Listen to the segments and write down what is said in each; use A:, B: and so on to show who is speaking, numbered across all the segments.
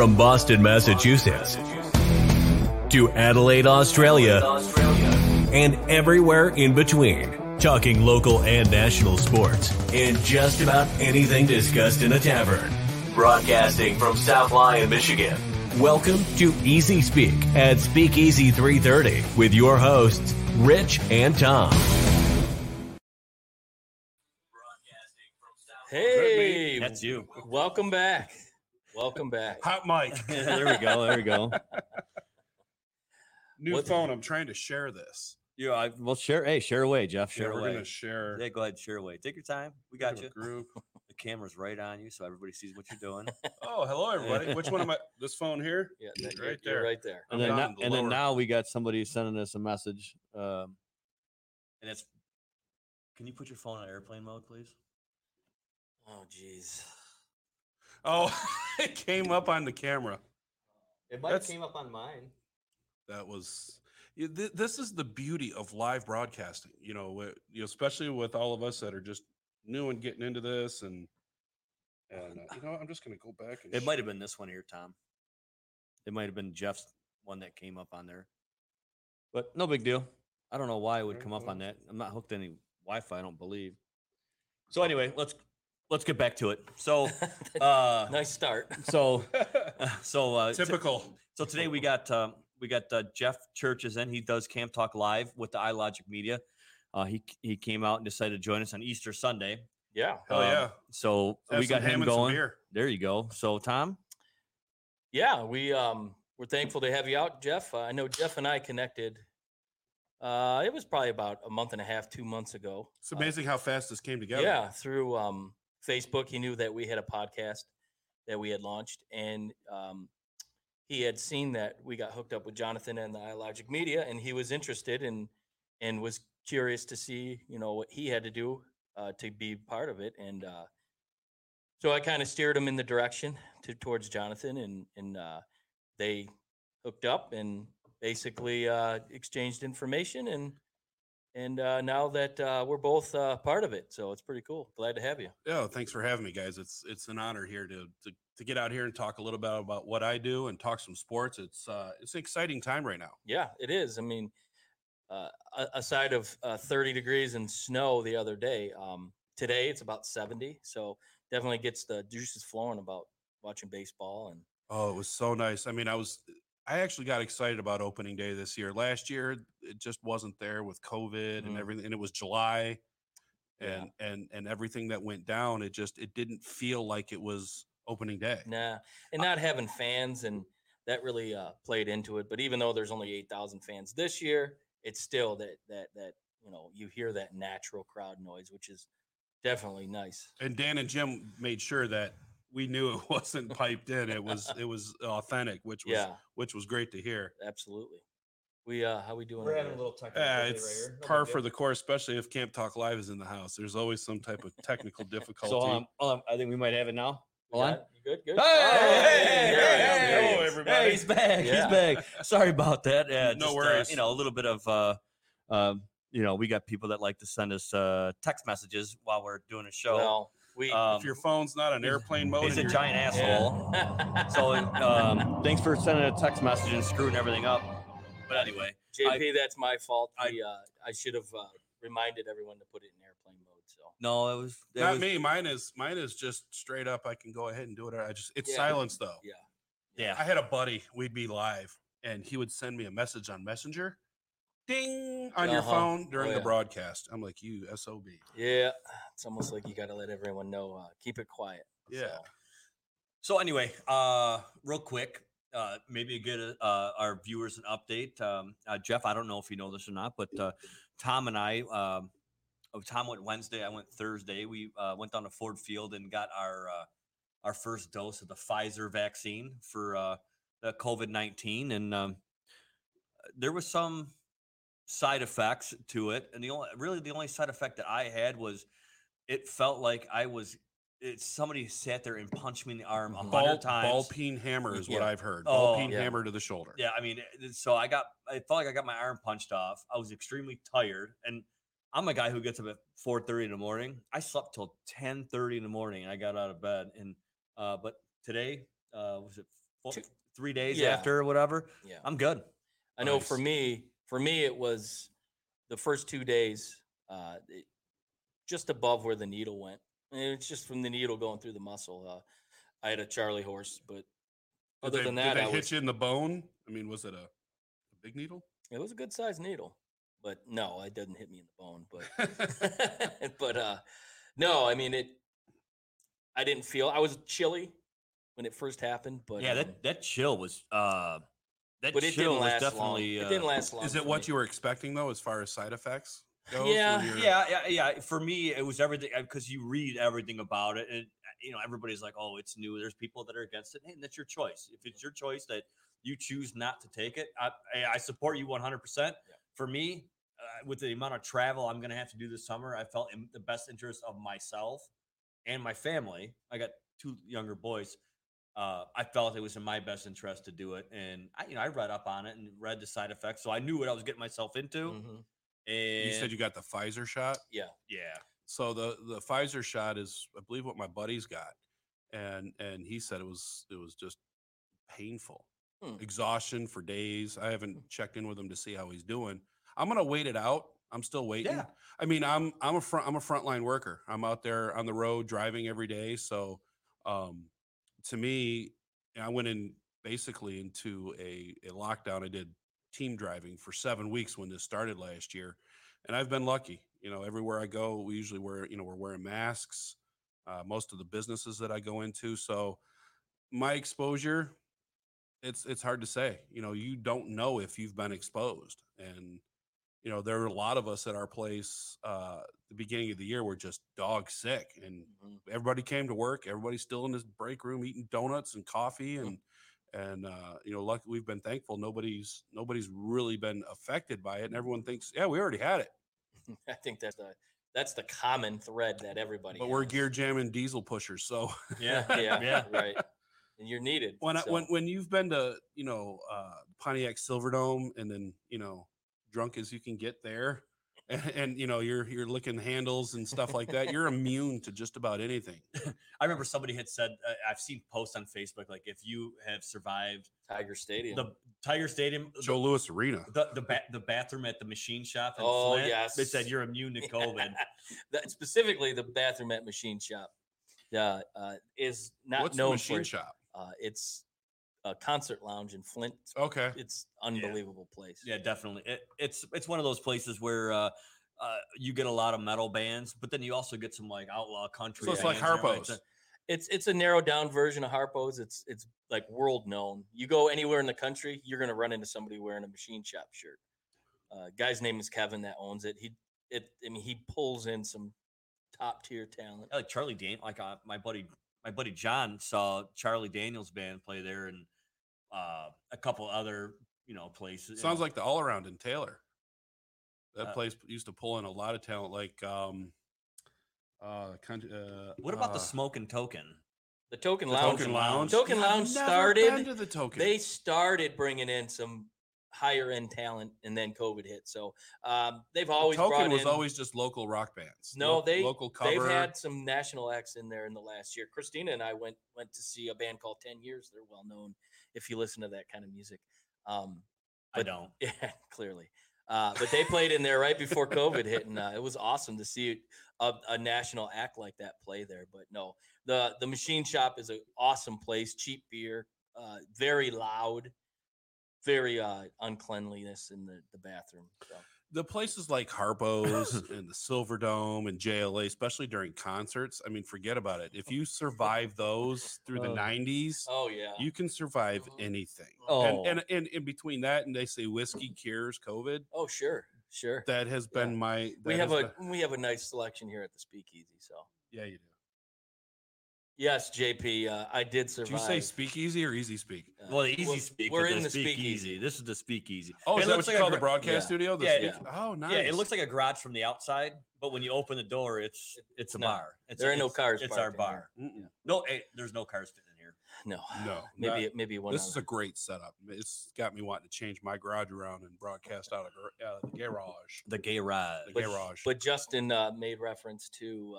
A: one. From Boston, Massachusetts to Adelaide, Australia, and everywhere in between. Talking local and national sports and just about anything discussed in a tavern. Broadcasting from South Lyon, Michigan. Welcome to Easy Speak at Speakeasy 330 with your hosts, Rich and Tom.
B: Hey,
C: That's you.
B: welcome back. Welcome back.
D: Hot mic.
C: there we go. There we go.
D: New
B: What-
D: phone. I'm trying to share this.
C: You, I, well, share. Hey, share away, Jeff.
D: Yeah,
C: Share
D: we're
C: away.
D: gonna share.
C: Yeah, go ahead, share away. Take your time. We got
D: to
C: you.
D: Group.
C: The camera's right on you, so everybody sees what you're doing.
D: Oh, hello everybody. Which one am I? This phone here.
B: Yeah, that,
D: Right
B: you're
D: there.
B: right there.
C: and
D: I'm
C: then,
D: down
C: now,
D: in the
C: and then
D: lower-
C: now we got somebody sending us a message. Um, and it's. Can you put your phone on airplane mode, please?
B: Oh, jeez.
D: Oh, it came up on the camera.
C: It
D: might have
C: came up on mine.
D: That was. th- This is the beauty of live broadcasting. You know, wi- you know, especially with all of us that are just new and getting into this, and and uh, you know, I'm just gonna go back and.
C: It might have been this one here, Tom. It might have been Jeff's one that came up on there, but no big deal. I don't know why it would come up on that. I'm not hooked to any Wi-Fi. I don't believe. So anyway, let's let's get back to it. So, uh,
B: nice start.
C: so, so, uh, t-
D: Typical.
C: so today we got um, we got uh, Jeff Churches in. He does Camp Talk live with the iLogic Media. Uh, he he came out and decided to join us on Easter Sunday.
B: Yeah.
D: Hell
C: Um,
D: yeah.
C: So
D: Have
C: we got him going.
D: beer.
C: There you go. So Tom,
B: Yeah. We, um, we're thankful to have you out, Jeff. Uh, I know Jeff and I connected. Uh, it was probably about a month and a half, two months ago.
D: It's
B: Uh,
D: amazing how fast this came together.
B: Yeah, through um, Facebook, he knew that we had a podcast that we had launched, and um, he had seen that we got hooked up with Jonathan and the iLogic Media, and he was interested and and was curious to see, you know, what he had to do uh, to be part of it, and uh, so I kind of steered him in the direction to towards Jonathan, and and uh, they hooked up and basically uh, exchanged information and and uh, now that uh, we're both uh, part of it, so it's pretty cool. Glad to have you.
D: Yeah, thanks for having me, guys. It's it's an honor here to to, to get out here and talk a little bit about what I do and talk some sports. It's uh it's an exciting time right now.
B: Yeah, it is. I mean, uh, a- aside of uh, 30 degrees and snow the other day, um, today it's about 70, so definitely gets the juices flowing about watching baseball and
D: Oh, it was so nice. I mean, I was I actually got excited about opening day this year. Last year it just wasn't there with COVID and
B: Mhm.
D: everything and it was July
B: Yeah.
D: and and and everything that went down, it just it didn't feel like it was opening day.
B: nah, and not having fans and that really uh, played into it. But even though there's only 8,000 fans this year, it's still that that that you know you hear that natural crowd noise, which is definitely nice.
D: And Dan and Jim made sure that we knew it wasn't piped in. It was it was authentic, which was
B: Yeah,
D: which was great to hear.
B: absolutely. We uh, how we doing?
C: we're having a little technical
D: Yeah, it's
C: right here. No
D: par for the course, especially if Camp Talk Live is in the house. There's always some type of technical difficulty.
C: So um, um, I think we might have it now. Hold on.
B: You good? Good.
C: Hey, hey,
B: there
C: hey,
B: we
C: hey, hey,
D: everybody.
C: Hey, he's back.
B: Yeah.
C: He's back. Sorry about that. Yeah,
D: No
C: just, uh,
D: worries.
C: you know, a little bit of, uh, um, you know, we got people that like to send us uh, text messages while we're doing a show.
B: Well, we.
C: um,
D: if your phone's not on airplane mode,
C: he's
D: and
C: a
D: you're-
C: giant asshole.
B: yeah.
C: So um, thanks for sending a text message and screwing everything up. But anyway,
B: JP, that's my fault.
C: I-
B: We, uh, I should have uh, reminded everyone to put it in airplane mode. So
C: no, it was it
D: not
C: was,
D: me. Mine is mine is just straight up. I can go ahead and do it. I just it's
B: Yeah.
D: silence though.
B: yeah,
C: Yeah,
D: I had a buddy. We'd be live, and he would send me a message on Messenger, ding on your
B: Uh-huh.
D: phone during
B: Oh,
D: the broadcast. I'm like, you sob.
B: yeah. It's almost like you got to let everyone know. Uh, keep it quiet.
D: Yeah.
B: So,
C: So anyway, uh, real quick, uh, maybe get uh, our viewers an update. Um, uh, Jeff, I don't know if you know this or not, but uh, Tom and I, um, oh, Tom went Wednesday, I went Thursday. We uh, went down to Ford Field and got our uh, our first dose of the Pfizer vaccine for uh, the COVID nineteen, and um, there was some side effects to it, and the only really the only side effect that I had was it felt like I was. It, somebody sat there and punched me in the arm a hundred times.
D: ball peen hammer is what
C: Yeah.
D: I've heard. Ball
C: Oh,
D: peen
B: yeah.
D: hammer to the shoulder.
C: Yeah, I mean, so I got, I felt like I got my arm punched off. I was extremely tired, and I'm a guy who gets up at 4:30 in the morning. I slept till 10:30 in the morning, and I got out of bed. And uh, but today. Uh, was it four,
B: Two-
C: three days
B: Yeah.
C: after or whatever?
B: Yeah.
C: I'm good.
B: I know for me, for me, it was the first two days, uh, it- just above where the needle went. And it's just from the needle going through the muscle. Uh, I had a Charlie horse, but other
D: they,
B: than
D: did
B: that,
D: they
B: I
D: hit
B: was,
D: you in the bone? I mean, was it a, a big needle?
B: it was a good sized needle. But no, it didn't hit me in the bone. But but uh, no, I mean it. I didn't feel. I was chilly when it first happened, but
C: yeah,
B: um,
C: that that chill was uh that
B: but it
C: chill
B: didn't
C: was
B: last long.
C: definitely
B: It
C: uh,
B: didn't last long.
D: Is it what
B: me.
D: you were expecting though, as far as side effects? Goes,
B: Yeah,
D: when you're-
C: yeah, yeah, yeah. For me, it was everything because you read everything about it, and uh, you know everybody's like, "Oh, it's new." There's people that are against it, and that's your choice. If it's your choice that you choose not to take it, I, I- I support you 100. percent For me, uh, with the amount of travel I'm going to have to do this summer, I felt in the best interest of myself and my family. I got two younger boys. Uh, I felt it was in my best interest to do it, and I, you know, I read up on it and read the side effects, so I knew what I was getting myself into.
B: Mhm.
C: And
D: You said you got the Pfizer shot.
B: Yeah.
C: yeah.
D: So the the Pfizer shot is, I believe, what my buddy's got, and and he said it was it was just painful,
B: Hmm.
D: exhaustion for days. I haven't checked in with him to see how he's doing. I'm gonna wait it out. I'm still waiting.
C: Yeah.
D: I mean, I'm I'm a front I'm a frontline worker. I'm out there on the road driving every day. So, um, to me, I went in basically into a, a lockdown. I did team driving for seven weeks when this started last year, and I've been lucky. You know, everywhere I go, we usually wear you know we're wearing masks. Uh, most of the businesses that I go into, so my exposure, it's it's hard to say. You know, you don't know if you've been exposed, and you know, there are a lot of us at our place. Uh, the beginning of the year were just dog sick, and
B: Mhm.
D: everybody came to work. Everybody's still in this break room eating donuts and coffee, and and uh, you know, luck we've been thankful. Nobody's nobody's really been affected by it, and everyone thinks, yeah, we already had it,
B: I think that's the that's the common thread that everybody.
D: but we're gear jamming diesel pushers. So
C: Yeah.
B: yeah,
C: Yeah.
B: right. And you're needed.
D: when I,
B: so.
D: when when you've been to you know uh, Pontiac Silverdome, and then you know drunk as you can get there. And, and you know you're you're licking handles and stuff like that. You're immune to just about anything.
C: I remember somebody had said, uh, I've seen posts on Facebook, like if you have survived
B: Tiger Stadium.
C: the Tiger Stadium, the-
D: Joe Louis Arena.
C: the the, ba- the bathroom at the machine shop. In
B: Oh,
C: Flint, they said you're immune to COVID.
B: that, specifically, the bathroom at Machine Shop, uh, uh, is not
D: What's the
B: known
D: machine
B: for.
D: shop?
B: Uh, it's a concert lounge in Flint.
D: Okay.
B: It's unbelievable place.
C: yeah, definitely. It, it's it's one of those places where uh, uh, you get a lot of metal bands, but then you also get some like outlaw country.
D: So it's like
C: bands and everything.
D: Harpo's.
B: It's it's a narrowed down version of Harpo's. It's it's like world known. You go anywhere in the country, you're gonna run into somebody wearing a Machine Shop shirt. Uh, guy's name is Kevin that owns it. He it I mean he pulls in some top tier talent.
C: Yeah, like Charlie Dan, like uh, my buddy, my buddy John saw Charlie Daniels band play there, and uh, a couple other you know places.
D: Sounds
C: know.
D: like the all around in Taylor. That
C: Uh,
D: place used to pull in a lot of talent, like um, uh, country, uh,
C: What about the
D: uh,
C: Smoking Token?
B: The Token
D: the
B: Lounge.
D: Token Lounge?
B: Token
D: Yeah,
B: Lounge started.
D: the Token.
B: They started bringing in some higher end talent, and then COVID hit. So um, they've always
D: Token was
B: in,
D: always just local rock bands.
B: No,
D: lo-
B: they
D: local cover.
B: they've had some national acts in there in the last year. Christina and I went went to see a band called Ten Years. They're well known if you listen to that kind of music. Um,
C: I don't.
B: yeah, clearly. Uh, but they played in there right before COVID hit, and uh, it was awesome to see a, a national act like that play there. But no, the the Machine Shop is an awesome place. Cheap beer, uh, very loud, very uh, uncleanliness in the the bathroom. So.
D: the places like Harpo's and the Silver Dome and JLA, especially during concerts. I mean, forget about it. If you survive those through the
C: Oh.
D: '90s,
B: Oh yeah.
D: you can survive
B: Mhm.
D: anything.
C: Oh.
D: And, and and in between that, and they say whiskey cures COVID.
B: oh sure, sure.
D: That has
B: Yeah.
D: been my.
B: we have a
D: been-
B: we have a nice selection here at the Speakeasy. So
D: yeah, you do.
B: Yes, JP, uh, I did survive.
D: Did you say speakeasy or easy speak?
B: uh,
C: Well, the easy
B: we're-
C: speak.
B: We're in the
C: speakeasy.
B: Speakeasy.
C: This is the speakeasy.
D: Oh,
C: It
D: is that
C: looks
D: what you
C: like a
D: the broadcast
B: yeah.
D: studio? The
C: Yeah,
D: speak- Oh, nice.
C: Yeah, it looks like a garage from the outside, but when you open the door, it's it's a
B: No,
C: bar. It's,
B: there are no cars
C: It's our
B: parked in here.
C: bar.
D: Mm-mm.
C: No, hey, there's no cars fitting in here.
B: No,
D: No,
B: maybe
D: not-
B: maybe one.
D: This is a great setup. It's got me wanting to change my garage around and broadcast out of, gar- out of the garage.
C: The garage.
D: The
B: But-
D: garage.
B: But Justin uh, made reference to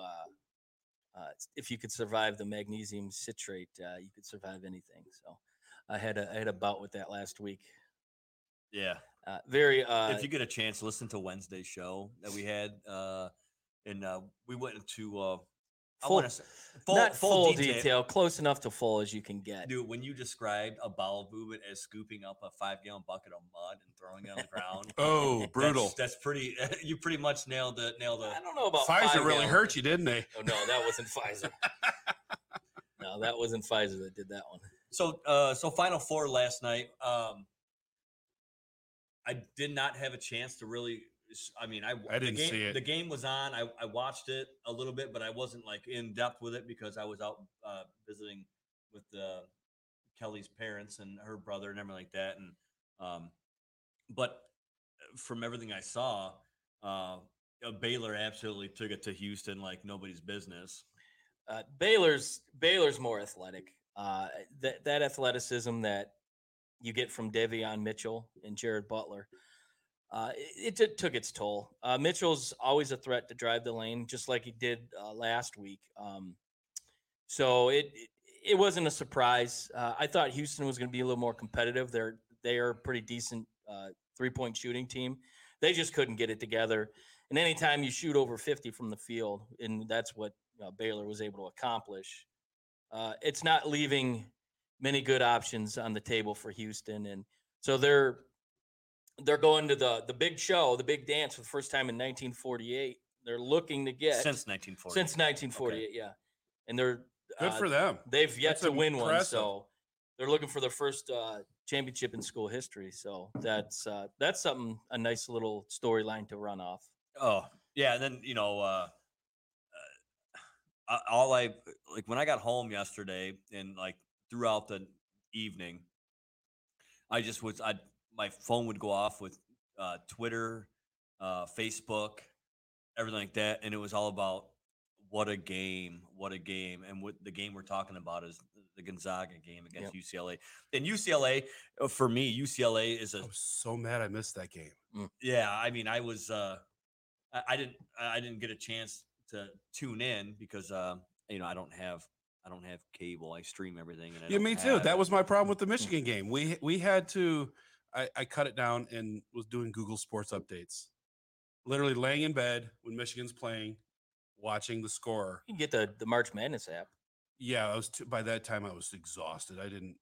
B: uh, if you could survive the magnesium citrate, uh, you could survive anything. So I had a I had a bout with that last week.
C: Yeah.
B: Uh, very. Uh,
C: if you get a chance, listen to Wednesday's show that we had, uh, and uh, we went into uh,
B: Full-
C: say full,
B: not full,
C: detail.
B: detail. close enough to full as you can get.
C: Dude, when you described a bowel movement as scooping up a five gallon bucket of mud and throwing it on the ground,
D: Oh,
C: that's-
D: brutal.
C: That's, pretty. You pretty much nailed the nailed the.
B: I don't know about
D: Pfizer
B: five
D: really hurt you, didn't they?
B: Oh no, that wasn't Pfizer. no, that wasn't Pfizer that did that one.
C: So, uh, so Final Four last night. Um, I did not have a chance to really. S- I mean, I
D: I didn't
C: game,
D: see it.
C: The game was on. I, I watched it a little bit, but I wasn't like in depth with it because I was out uh, visiting with uh, Kelly's parents and her brother and everything like that. And um, but from everything I saw, uh, uh, Baylor absolutely took it to Houston like nobody's business.
B: Uh, Baylor's Baylor's more athletic. Uh, that that athleticism that you get from Davion Mitchell and Jared Butler, uh, it, it took its toll. Uh, Mitchell's always a threat to drive the lane, just like he did uh, last week. Um, so it, it it wasn't a surprise. Uh, I thought Houston was going to be a little more competitive. They're they are a pretty decent uh, three point shooting team. They just couldn't get it together. And anytime you shoot over 50 from the field, and that's what uh, Baylor was able to accomplish, it's not leaving many good options on the table for Houston. And so they're they're going to the the big show, the big dance for the first time in 1948. They're looking to get
C: Since 1940.
B: since 1948, yeah. And they're
D: Good
B: uh,
D: for them.
B: They've yet
D: That's
B: to win one, so they're looking for their first uh, championship in school history. So that's uh, that's something a nice little storyline to run off.
C: Oh yeah, and then you know, uh, uh, all I like when I got home yesterday and like throughout the evening, I just was I my phone would go off with uh, Twitter, uh, Facebook, everything like that, and it was all about what a game, what a game, and what the game we're talking about is the Gonzaga game against UCLA. And UCLA, uh, for me, UCLA is a
D: I was so mad I missed that game.
C: yeah i mean i was uh I, I didn't i didn't get a chance to tune in because um you know i don't have i don't have cable i stream everything and I
D: Yeah, me too. That was my problem with the Michigan game. We we had to. I, I cut it down and was doing Google Sports updates. Literally laying in bed when Michigan's playing, watching the score.
B: You can get the the March Madness app.
D: Yeah, I was too, by that time I was exhausted. I didn't.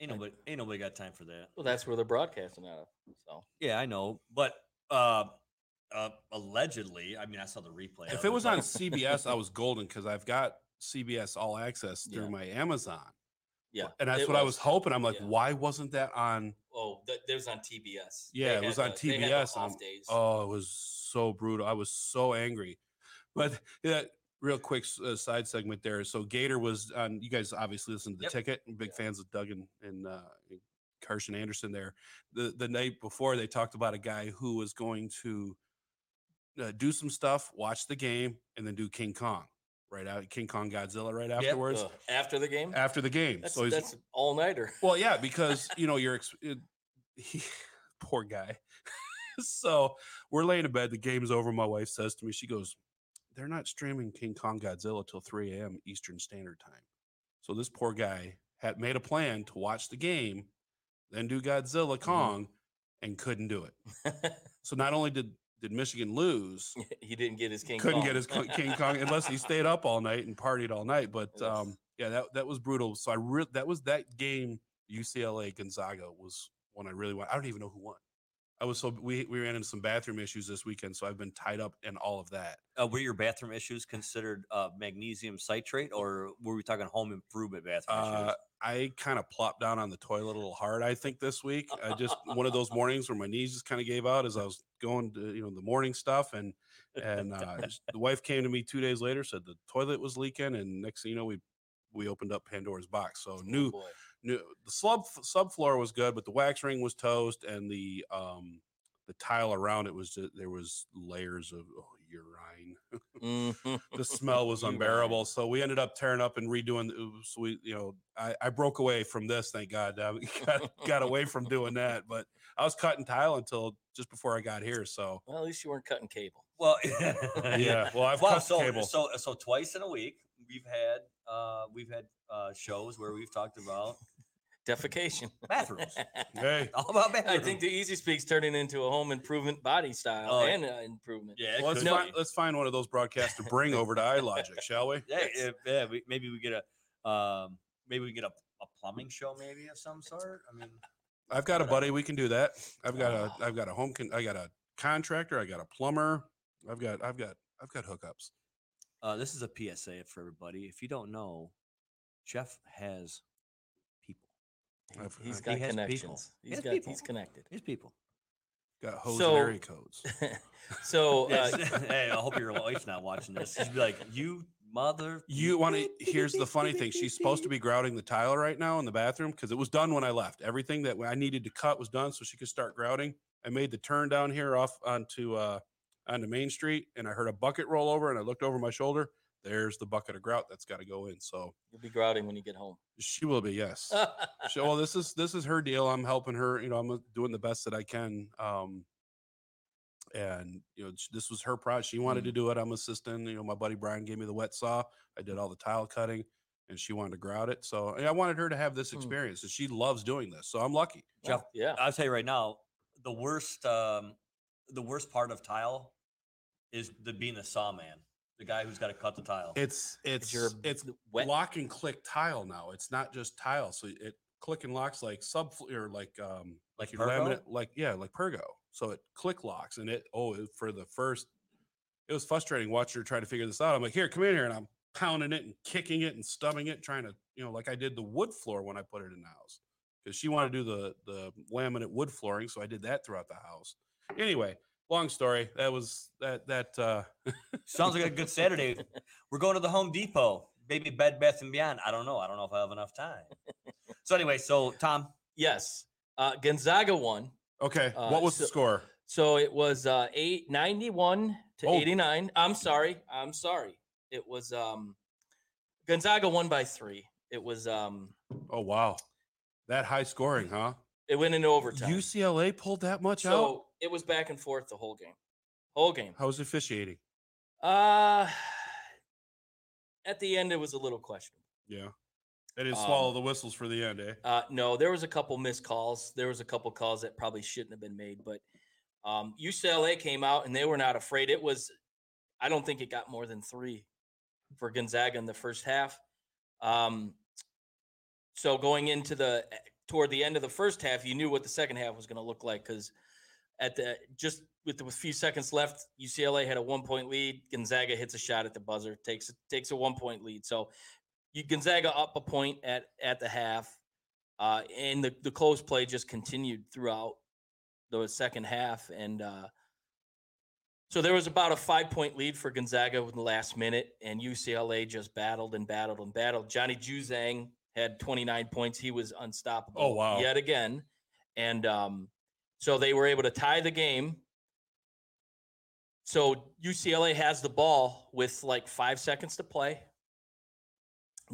C: ain't nobody ain't nobody got time for that
B: Well, that's where they're broadcasting out of. So
C: yeah i know but uh uh allegedly i mean i saw the replay
D: If it was
C: but-
D: on CBS, I was golden because I've got CBS All Access through
B: Yeah.
D: my Amazon,
B: yeah,
D: and that's
B: it
D: what I was hoping. I'm like,
B: yeah.
D: why wasn't that on?
B: That, that was on TBS. They
D: Yeah, it was on
B: the- they had the
D: TBS. Oh, it was so brutal. I was so angry. But yeah, real quick uh, side segment there. So Gator was on. You guys obviously listened to the
C: Yep.
D: ticket. Big
B: Yeah.
D: fans of Doug and, and uh, and Carson Anderson there. The the night before they talked about a guy who was going to uh, do some stuff, watch the game, and then do King Kong right out. King Kong Godzilla right afterwards
B: Ugh, after the game.
D: after the game.
B: That's,
D: so he's
B: that's all nighter.
D: well, yeah, because you know you're ex- he, poor guy. so we're laying in bed. The game's over. My wife says to me, she goes, "They're not streaming King Kong Godzilla till 3 a.m. Eastern Standard Time." So this poor guy had made a plan to watch the game, then do Godzilla Kong, and couldn't do it. So not only did did Michigan lose,
B: he didn't get his King. Kong.
D: Couldn't
B: Kong.
D: get his King Kong unless he stayed up all night and partied all night. But um, yeah, that that was brutal. So I re- that was that game UCLA Gonzaga was one I really want. I don't even know who won. I was so we we ran into some bathroom issues this weekend, so I've been tied up in all of that.
C: uh, were your bathroom issues considered uh, magnesium citrate or were we talking home improvement bathroom
D: Uh,
C: issues
D: I kind of plopped down on the toilet a little hard. I think this week, I just one of those mornings where my knees just kind of gave out as I was going to you know the morning stuff, and and uh, just- the wife came to me two days later, said the toilet was leaking, and next thing you know, we we opened up Pandora's box. So
B: Oh,
D: new
B: boy.
D: New the sub subfloor was good, but the wax ring was toast, and the um the tile around it was just, there was layers of oh, urine. The smell was unbearable. So we ended up tearing up and redoing. the- So we, you know, I, I broke away from this. Thank God, uh, got, got away from doing that. But I was cutting tile until just before I got here. So
B: Well, at least you weren't cutting cable.
C: Well,
D: Yeah, well, I've
C: Well,
D: cut
C: so
D: cable.
C: so so twice in a week we've had uh we've had uh shows where we've talked about
B: Defecation.
C: bathrooms.
D: Hey,
C: All about bathrooms.
B: I think the Easy Speak's turning into a home improvement body style
C: Oh,
B: and uh, improvement.
C: yeah,
D: well, let's,
C: could
D: find, let's find one of those broadcasts to bring over to iLogic, shall we?
C: Yeah, yeah, yeah, we, maybe we get a um maybe we get a, a plumbing show maybe of some sort. I mean,
D: I've got a
C: Whatever.
D: buddy. We can do that. I've got a.
C: Oh.
D: I've got a home. Con- I got a contractor. I got a plumber. I've got. I've got. I've got hookups.
C: uh, this is a PSA for everybody. If you don't know, Jeff has people.
B: He-
D: I've-
B: He's
D: He
B: got
C: has people.
B: connections.
C: he has
B: got
C: people.
B: he's connected.
C: He's people.
D: Got hose
B: So-
D: and area codes.
B: so uh,
C: hey, I hope your wife's not watching this. She'd be like, "You mother."
D: You want to? Here's the funny thing. She's supposed to be grouting the tile right now in the bathroom because it was done when I left. Everything that I needed to cut was done, so she could start grouting. I made the turn down here off onto uh onto Main Street, and I heard a bucket roll over, and I looked over my shoulder. There's the bucket of grout that's got to go in. So
B: you'll be grouting when you get home.
D: she will be yes. She, well, this is this is her deal. I'm helping her. You know, I'm uh, doing the best that I can. Um, and you know, this was her project. She wanted to do it. I'm assisting. You know, my buddy Brian gave me the wet saw. I did all the tile cutting, and she wanted to grout it. So I wanted her to have this
B: Hmm.
D: experience, and she loves doing this. So I'm lucky.
C: Jeff,
B: yeah.
C: I'll tell you right now, the worst, um, the worst part of tile is the being the saw man, the guy who's got to cut the tile.
D: It's it's
B: your
D: it's
B: wet.
D: lock and click tile now. It's not just tile. So it click and locks like sub or like um
C: Like
D: your
C: Pergo?
D: laminate like yeah like Pergo. So it click locks and it oh it- for the first it was frustrating watching her try to figure this out. I'm like here come in here and I'm pounding it and kicking it and stubbing it trying to you know like I did the wood floor when I put it in the house because she wanted to do the the laminate wood flooring so I did that throughout the house. Anyway, long story. That was that that uh
C: Sounds like a good Saturday. We're going to the Home Depot, maybe Bed Bath and Beyond. I don't know. I don't know if I have enough time. So anyway, so Tom,
B: Yes. Uh, Gonzaga won.
D: okay.
B: Uh,
D: what was
B: so-
D: the score?
B: So it was uh, eight ninety one to
D: Oh.
B: 89. I'm sorry. I'm sorry. It was um, Gonzaga won by three. It was um,
D: Oh wow, that high scoring, huh?
B: it went into overtime.
D: UCLA pulled that much out.
B: It was back and forth the whole game. Whole game.
D: How was it officiating?
B: Uh at the end it was a little questionable.
D: Yeah, they didn't
B: Um,
D: swallow the whistles for the end, eh?
B: Uh, no, there was a couple missed calls. There was a couple calls that probably shouldn't have been made, but um, UCLA came out and they were not afraid. It was, I don't think it got more than three for Gonzaga in the first half. Um, so going into the eh, toward the end of the first half, you knew what the second half was going to look like because at the just with a few seconds left, UCLA had a one point lead. Gonzaga hits a shot at the buzzer, takes takes a one point lead. So you Gonzaga up a point at at the half, uh, and the the close play just continued throughout the second half, and uh, so there was about a five point lead for Gonzaga in the last minute, and UCLA just battled and battled and battled. Johnny Juzang had 29 points; he was unstoppable.
D: Oh wow.
B: Yet again, and um, so they were able to tie the game. So UCLA has the ball with like five seconds to play.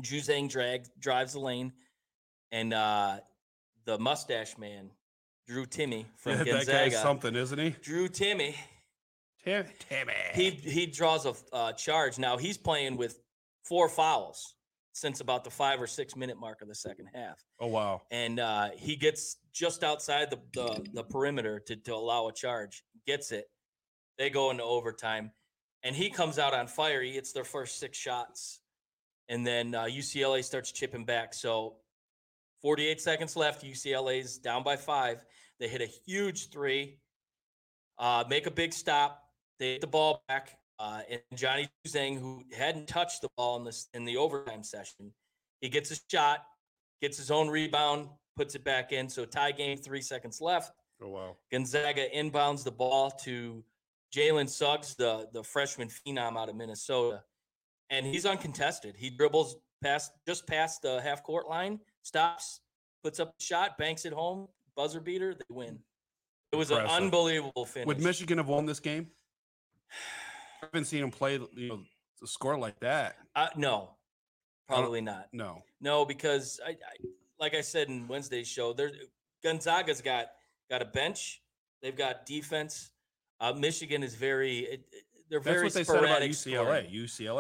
B: Juzang drag drives the lane, and uh, the mustache man, Drew Timme from
D: that guy's
B: Gonzaga.
D: something, isn't he?
B: Drew Timme,
D: Tim, Timme.
B: he he draws a uh, charge. Now he's playing with four fouls since about the five or six minute mark of the second half,
D: oh wow.
B: and uh, he gets just outside the, the the perimeter to to allow a charge. Gets it. They go into overtime, and he comes out on fire. He hits their first six shots, and then uh, UCLA starts chipping back. So, 48 seconds left. UCLA's down by five. They hit a huge three, uh, make a big stop. They hit the ball back, uh, and Johnny Juzang, who hadn't touched the ball in this in the overtime session, he gets a shot, gets his own rebound, puts it back in. So tie game, three seconds left.
D: Oh wow.
B: Gonzaga inbounds the ball to Jalen Suggs, the, the freshman phenom out of Minnesota. And he's uncontested. He dribbles past just past the half court line, stops, puts up a shot, banks it home, buzzer beater, they win. It was
D: Impressive.
B: an unbelievable finish.
D: Would Michigan have won this game? I haven't seen him play. You know, a score like that.
B: uh, no, probably not.
D: No.
B: No, because I, I like I said in Wednesday's show, there Gonzaga's got got a bench. They've got defense. Uh, Michigan is very. It, it- they're
D: That's
B: very
D: what they said about
B: sporadic
D: UCLA.
B: scoring.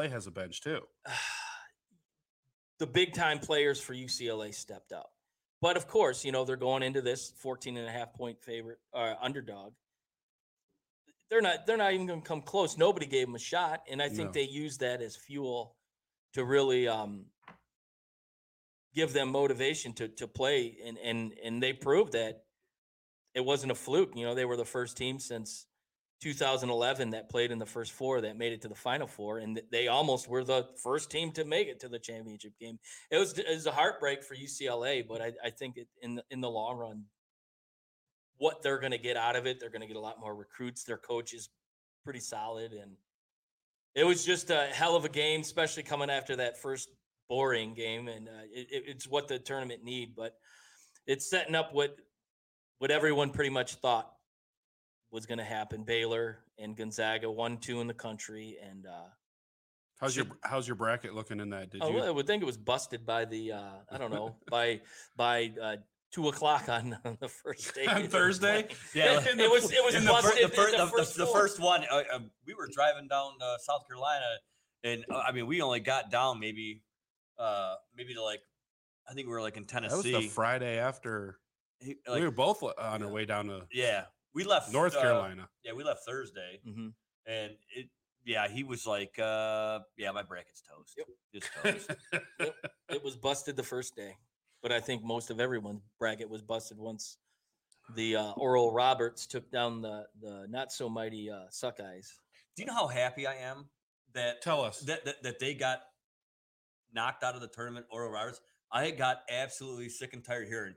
D: UCLA has a bench too.
B: the big time players for UCLA stepped up. But of course, you know, they're going into this 14 and a half point favorite uh, underdog. They're not they're not even going to come close. Nobody gave them a shot and I think
D: No.
B: they used that as fuel to really um give them motivation to to play and and and they proved that it wasn't a fluke. You know, they were the first team since 2011 that played in the first four that made it to the final four, and they almost were the first team to make it to the championship game. It was it was a heartbreak for UCLA, but I, I think it, in the, in the long run, what they're going to get out of it, they're going to get a lot more recruits. Their coach is pretty solid, and it was just a hell of a game, especially coming after that first boring game, and uh, it, it- it's what the tournament need. But it's setting up what what everyone pretty much thought was going to happen. Baylor and Gonzaga, one, two in the country, and uh,
D: How's your how's your bracket looking in that? Did
B: oh,
D: you?
B: I would think it was busted by the uh, I don't know by by uh, two o'clock on, on the first day
D: On Thursday?
C: Yeah,
B: it, it was it was
C: in the, fir- the, fir- the,
B: the first
C: the, the first one, uh, uh, we were driving down uh, South Carolina, and uh, I mean, we only got down maybe, uh, maybe to like, I think we were like in
D: that was
C: Tennessee.
D: the Friday after.
C: He-
D: we were both on our way down to
C: yeah, we left
D: North
C: uh,
D: Carolina.
C: Yeah, we left Thursday,
B: Mhm.
C: and it. Yeah, he was like, uh, "Yeah, my bracket's toast.
B: Yep.
C: Just toast."
B: It was busted the first day, but I think most of everyone's bracket was busted once the uh, Oral Roberts took down the the not so mighty uh, Suckeyes.
C: Do you know how happy I am that
D: Tell us.
C: that, that that they got knocked out of the tournament, Oral Roberts. I got absolutely sick and tired hearing.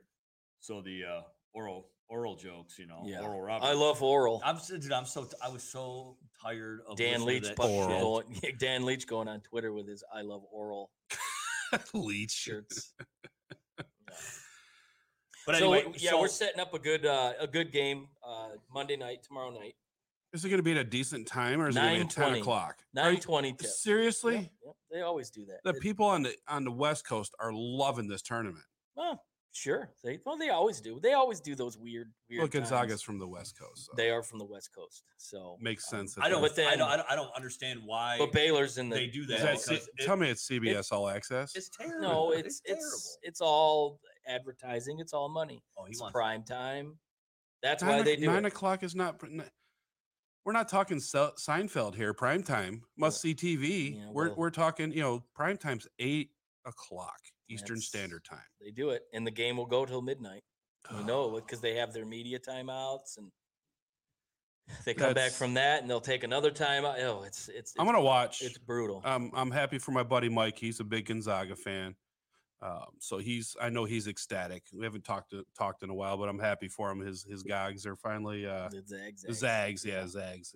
C: So the uh, oral oral jokes, you know,
B: Yeah,
C: Oral Roberts.
B: I love Oral.
C: I'm dude. I'm so t- I was so tired of
B: Dan
C: listening
B: Leach,
C: to that
B: bu-
D: Oral.
B: going, Dan Leach going on Twitter with his "I love Oral"
D: Leech.
B: shirts. Yeah.
C: But
B: so
C: anyway,
B: yeah,
C: so,
B: we're setting up a good uh, a good game uh, Monday night, tomorrow night,
D: Is it going to be at a decent time or is it going to be at ten o'clock? Are
B: nine
D: you-
B: twenty tip.
D: Seriously,
B: Yep, yep, they always do that.
D: the
B: It-
D: people on the on the West Coast are loving this tournament.
B: oh, sure, they well they always do. They always do those weird weird.
D: Well, Gonzaga's
B: times.
D: from the West Coast. So
B: They are from the West Coast, so
D: makes
B: um,
D: sense. that
C: I don't.
B: But
C: I don't. I don't. I don't understand why
B: But Baylor's in the.
C: they do that.
D: that C-
C: it-
D: tell me it's CBS All Access.
C: it's terrible.
B: no, it's it's
C: terrible.
B: it's all advertising. It's all money.
C: Oh, he
B: It's
C: wants
B: prime time. That's
D: nine,
B: why they do
D: nine
B: it.
D: o'clock is not. We're not talking Seinfeld here. Prime time must see TV.
B: Yeah,
D: we're we're talking. You know, prime time's eight o'clock Eastern Standard Time.
B: They do it, and the game will go till midnight. We know because they have their media timeouts and they come back from that and they'll take another timeout. Oh, it's it's.
D: I'm gonna watch.
B: It's brutal.
D: Um, I'm happy for my buddy Mike. He's a big Gonzaga fan. Um, so he's I know he's ecstatic. We haven't talked to, talked in a while, but I'm happy for him. His his Gogs are finally uh
B: the Zags.
D: the Zags, yeah, Zags.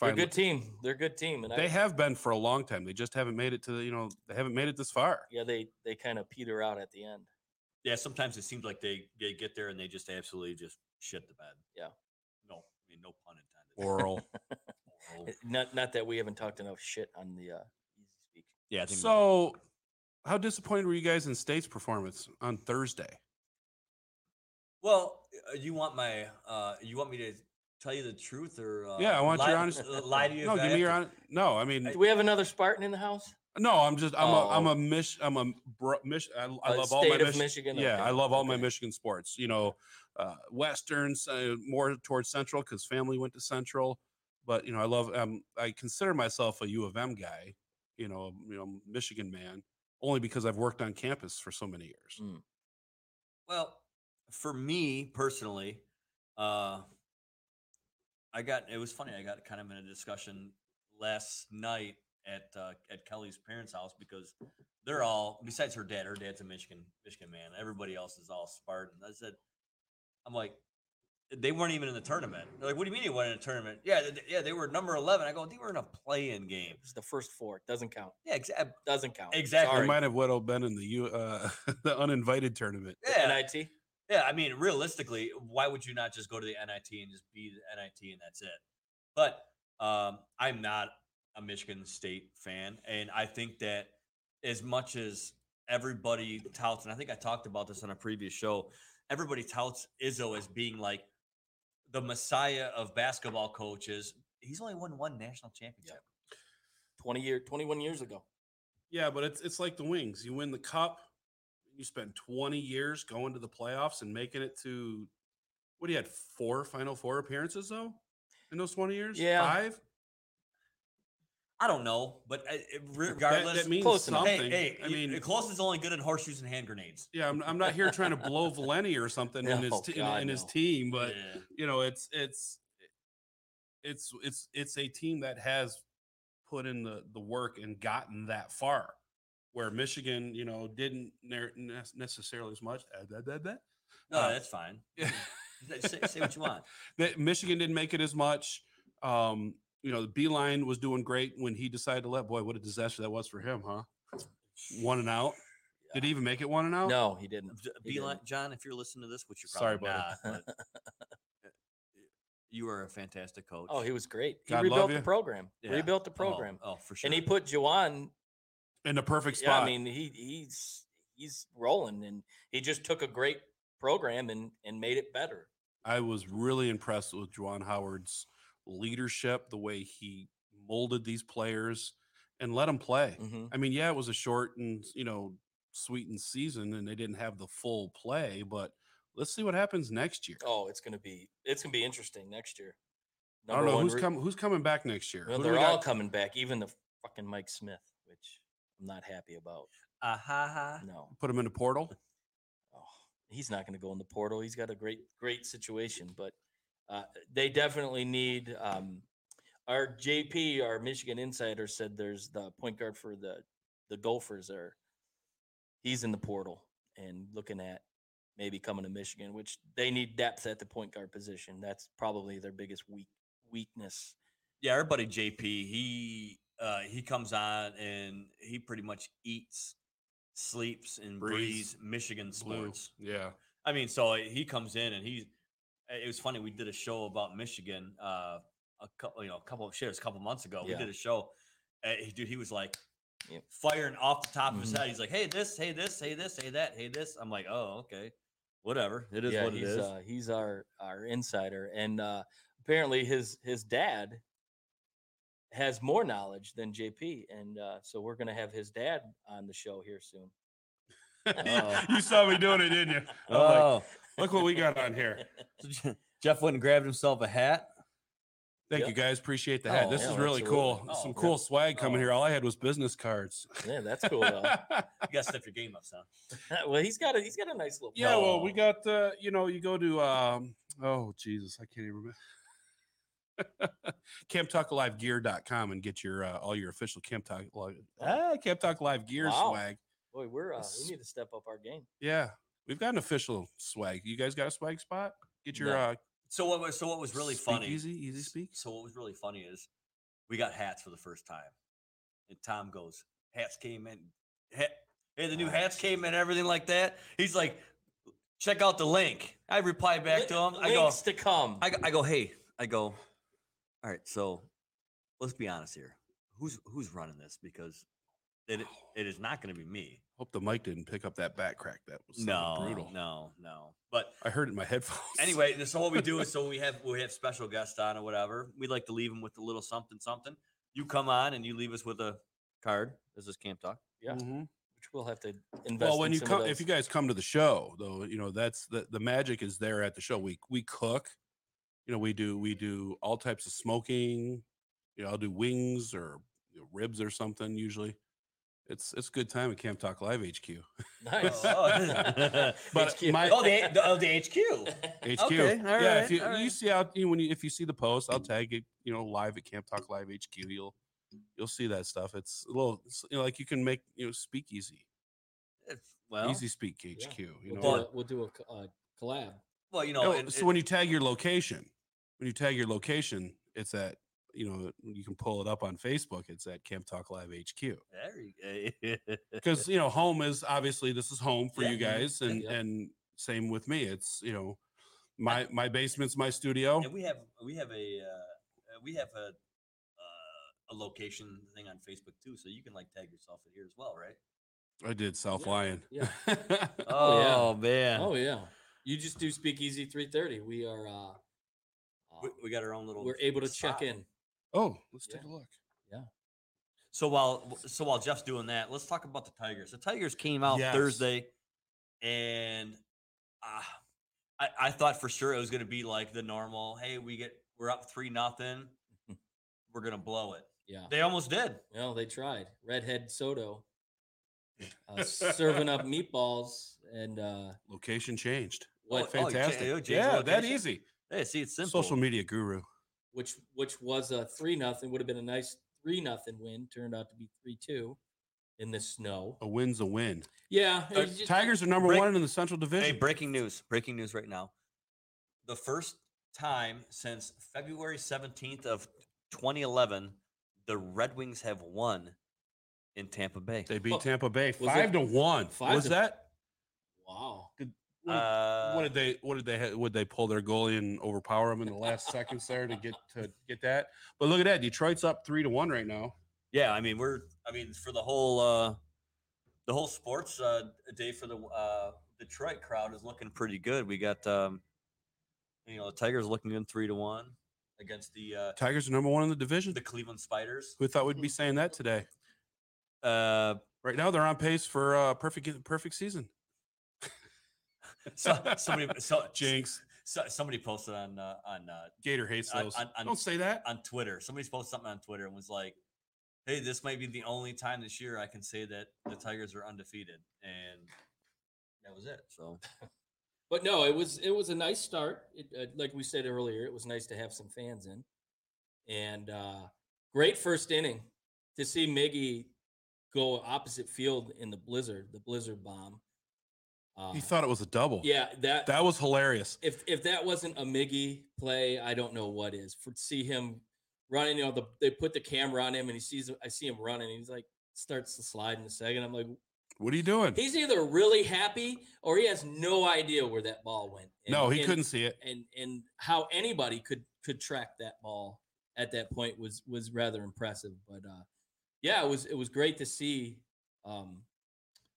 B: They're a good team. They're a good team, and
D: they
B: I,
D: have been for a long time. They just haven't made it to the, you know, they haven't made it this far.
B: yeah, they they kind of peter out at the end.
C: Yeah, sometimes it seems like they, they get there and they just absolutely just shit the bed.
B: Yeah.
C: No, I mean no pun intended.
D: Oral.
C: Oral.
B: Not not that we haven't talked enough shit on the uh, easy speak.
C: Yeah, I think
D: so, how disappointed were you guys in State's performance on Thursday?
C: Well, uh, you want my uh you want me to tell you the truth or uh,
D: Yeah, I want your
C: lie-
D: honest-
C: uh, lie to you?
D: No,
C: if I
D: give me
C: have
D: your
C: to?
D: No, I mean,
B: Do we have another Spartan in the house?
D: no. I'm just I'm a I'm
B: Oh.
D: a Mich I'm a bro, Mich- I, I
B: Uh,
D: love all my
B: of
D: Mich-
B: Michigan.
D: Yeah,
B: Okay,
D: I love all my. Michigan sports. You know, uh, westerns uh, more towards Central because family went to Central. But you know, I love. Um, I consider myself a U of M guy. You know, you know, Michigan man, only because I've worked on campus for so many years.
B: Mm.
C: Well, for me personally, uh, I got it was funny. I got kind of in a discussion last night at uh, at Kelly's parents' house because they're all besides her dad. Her dad's a Michigan Michigan man. Everybody else is all Spartan. I said, I'm like, they weren't even in the tournament. They're like, what do you mean you weren't in a tournament? Yeah, th- yeah, they were number eleven. I go, they were in a play-in game.
B: It's the first four. Doesn't count.
C: Yeah, exactly.
B: Doesn't count.
C: Exactly.
D: They might have well been in the U uh, the uninvited tournament.
B: The
C: Yeah,
B: NIT.
C: Yeah, I mean, realistically, why would you not just go to the NIT and just be the NIT and that's it? But um, I'm not a Michigan State fan, and I think that as much as everybody touts, and I think I talked about this on a previous show, everybody touts Izzo as being like the messiah of basketball coaches he's only won one national championship.
B: 20 year 21 years ago.
D: Yeah, but it's it's like the Wings. You win the cup, you spend 20 years going to the playoffs and making it to what he had four Final Four appearances though in those 20 years?
B: Yeah.
D: five.
C: I don't know, but it-
D: That-
C: regardless,
D: that, means
B: close
D: something.
C: hey, hey,
D: I mean,
C: close is only good in horseshoes and hand grenades.
D: yeah, I'm, I'm not here trying to blow Valenti or something in his
B: No,
D: te-
B: God,
D: in his
B: no.
D: team, but
C: Yeah.
D: you know, it's it's it's it's it's a team that has put in the the work and gotten that far. Where Michigan, you know, didn't ne- ne- necessarily as much. uh, da- da- da.
C: no,
D: Uh,
C: that's fine.
D: Yeah.
C: say, say what you want.
D: that Michigan didn't make it as much. Um, you know, the Beilein was doing great when he decided to let. Boy, what a disaster that was for him, huh? One and out. Did he even make it one and out?
B: No, he didn't.
C: J-
B: He
C: Beilein,
B: didn't.
C: John, if you're listening to this, which you're
D: Sorry,
C: probably
D: buddy.
C: not, but, uh, you are a fantastic coach.
B: Oh, he was great. He
D: God love
B: rebuilt
D: you.
B: the program.
C: Yeah.
B: Rebuilt the
C: Oh,
B: program.
C: Oh, for sure.
B: And he put Juwan
D: In the perfect spot.
B: Yeah,
D: spot.
B: I mean, he he's he's rolling, and he just took a great program and and made it better.
D: I was really impressed with Juwan Howard's leadership, the way he molded these players and let them play.
B: Mhm.
D: I mean, yeah, it was a short and you know sweetened season, and they didn't have the full play. But let's see what happens next year.
B: Oh, it's gonna be it's gonna be interesting next year.
D: I don't know
B: one
D: who's
B: re-
D: coming. Who's coming back next year?
B: Well, they're all
D: got?
B: coming back, even the fucking Mike Smith, which I'm not happy about.
C: Ah, ha, ha.
B: No,
D: Put him in the portal.
B: oh, he's not going to go in the portal. He's got a great great situation, but uh, they definitely need. Um, our JP, our Michigan insider, said there's the point guard for the the Gophers. Are he's in the portal and looking at maybe coming to Michigan, which they need depth at the point guard position. That's probably their biggest weak weakness.
C: Yeah, our buddy JP, he uh, he comes on and he pretty much eats, sleeps, and
D: Breathes.
C: breathes Michigan
D: Blue.
C: sports.
D: Yeah.
C: I mean, so he comes in and he. It was funny. We did a show about Michigan uh, a couple, you know, a couple of shares a couple months ago.
B: Yeah.
C: We did a show. Uh, he- dude, he was like
B: Yep.
C: firing off the top of his
B: Mhm.
C: head. He's like, "Hey, this, hey, this, hey, this, hey, that, hey, this." I'm like, "Oh, okay, whatever. It is
B: yeah,
C: what it
B: he's
C: is."
B: Uh, he's our our insider, and uh, apparently his his dad has more knowledge than JP, and uh, so we're gonna have his dad on the show here soon.
C: Oh.
D: you saw me doing it, didn't you? I'm like,
C: oh,
D: look what we got on here.
C: so Jeff went and grabbed himself a hat.
D: Thank
B: Yeah.
D: you guys. Appreciate the hat.
C: Oh,
D: this
B: yeah,
D: is really cool.
C: absolutely.
D: Some
C: Oh,
D: cool swag coming
C: Oh.
D: here. All I had was business cards.
B: Yeah, that's cool though.
C: You got to step your game up, son.
B: well, he's got a he's got a nice little.
D: yeah, well, we
C: No.
D: got uh, you know, you go to um oh Jesus, I can't even remember. camptalkalivegear.com and get your uh, all your official Camp Talk Live ah, Camp Talk Live gear
B: Wow.
D: swag.
B: boy, we're uh, we need to step up our game.
D: Yeah. We've got an official swag. You guys got a swag spot? Get your
B: No.
D: uh
C: So what was so what was really funny?
D: easy, easy speak.
C: So what was really funny is we got hats for the first time, and Tom goes, "Hats came in. Hey, the new hats came in, everything like that." He's like, "Check out the link." I reply back to him. I go,
B: Links to come.
C: I go, I go, hey, I go, all right. So let's be honest here. Who's who's running this? Because it it is not going to be me.
D: Hope the mic didn't pick up that back crack. That was
C: No,
D: brutal.
C: no, no. But
D: I heard it in my headphones.
C: anyway, this so what we do is so we have we have special guests on or whatever. We like to leave them with a little something, something. You come on and you leave us with a card. This is Camp Talk.
B: yeah,
D: Mhm.
B: which we'll have to invest.
D: Well, when
B: in
D: you
B: some
D: come, if you guys come to the show, though, you know that's the the magic is there at the show. We we cook, you know, we do we do all types of smoking. You know, I'll do wings or you know, ribs or something. Usually, it's it's a good time at Camp Talk Live HQ.
B: nice.
C: Oh.
D: But
B: HQ.
D: my
C: oh, the, the, oh, the HQ.
D: HQ,
C: Okay, all
D: yeah. If you
C: all
D: you see out you know, when you if you see the post, I'll tag it. You know, live at Camp Talk Live HQ. You'll you'll see that stuff. It's a little it's, you know like you can make you know speak easy,
C: It's- Well,
D: easy speak HQ. You
B: we'll,
D: know,
B: do a, we'll do a co- uh, collab.
C: well, you know,
D: No,
C: and-
D: so when you tag your location, when you tag your location, it's at you know you can pull it up on Facebook. It's at Camp Talk Live HQ
C: There you go.
D: because you know home is obviously this is home for
C: Yeah,
D: you guys, and
B: yeah.
D: and same with me. It's you know my my basement's my studio.
C: and we have we have a uh, uh, we have a uh, a location thing on Facebook too, so you can like tag yourself in here as well, right?
D: I did South
B: Yeah,
D: Lion.
B: yeah.
C: Oh,
B: yeah.
C: man,
B: Oh yeah, you just do Speakeasy 330. We are uh, uh,
C: we, we got our own little.
B: we're able to check in.
D: Oh, let's take a look. Yeah.
C: So while so while Jeff's doing that, let's talk about the Tigers. The Tigers came out
D: Yes.
C: Thursday, and uh, I I thought for sure it was going to be like the normal. Hey, we get we're up three nothing. We're gonna blow it.
B: Yeah.
C: They almost did.
B: Well, they tried. Redhead Soto uh, serving up meatballs and uh,
D: Location changed.
B: what
C: Oh, Ja-
D: Fantastic.
C: oh, changed
D: yeah, that
C: location?
D: easy.
C: Hey, see, it's simple.
D: Social media guru.
B: Which which was a three nothing would have been a nice three nothing win. Turned out to be three two in the snow.
D: A win's a win.
B: Yeah,
C: Uh,
B: just-
D: Tigers are number
C: break-
D: one in the Central Division.
C: Hey, breaking news! Breaking news right now. The first time since February seventeenth of 2011, the Red Wings have won in Tampa Bay.
D: they beat
B: Well,
D: Tampa Bay
B: was
D: five
B: it
D: to one.
B: five
D: was
B: to-
D: that?
B: Wow.
D: What,
C: Uh,
D: what did they? What did they? Would they pull their goalie and overpower him in the last seconds there to get to get that? But look at that. Detroit's up three to one right now.
C: Yeah, I mean we're I mean for the whole uh the whole sports uh day for the uh Detroit crowd is looking pretty good. We got um you know the Tigers looking in three to one against the uh
D: Tigers are number one in the division.
C: the Cleveland Spiders.
D: Who thought we'd be saying that today?
C: Uh
D: Right now, they're on pace for uh, perfect perfect season.
C: So somebody so
D: Jinx.
C: so, somebody posted on uh on uh
D: Gator hates
C: On-
D: those.
C: on- on-
D: Don't say that.
C: on Twitter. Somebody posted something on Twitter and was like, "Hey, this might be the only time this year I can say that the Tigers are undefeated." And that was it. So
B: But no, it was it was a nice start. It, uh, like we said earlier, it was nice to have some fans in, and uh, great first inning to see Miggy go opposite field in the blizzard, the blizzard bomb. Uh,
D: He thought it was a double.
B: yeah, that
D: That was hilarious.
B: if if that wasn't a Miggy play, I don't know what is. For see him running, you know, the, they put the camera on him and he sees I see him running. And he's like starts to slide in a second. I'm like,
D: What are you doing?
B: he's either really happy or he has no idea where that ball went.
D: no, he
B: and-
D: couldn't see it.
B: And and how anybody could could track that ball at that point was was rather impressive. But uh, yeah, it was it was great to see um,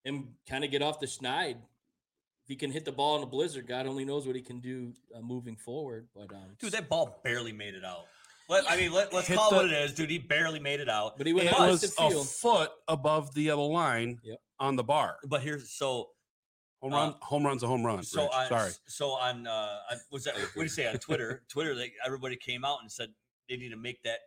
B: him kind of get off the schneid. If he can hit the ball in a blizzard, God only knows what he can do uh, moving forward. But um,
C: Dude, that ball barely made it out. Let, I mean, let, let's
D: Hit
C: call it
D: the-
C: what it is, dude. He barely made it out.
B: but he went
D: It was a
B: field.
D: foot above the yellow line
B: Yep.
D: on the bar.
C: But here's so
D: Home
C: Uh,
D: run. home run's a home run.
C: so
D: Rich.
C: on
D: Sorry.
C: so on uh was that what do you say on Twitter? Twitter, they, everybody came out and said they need to make that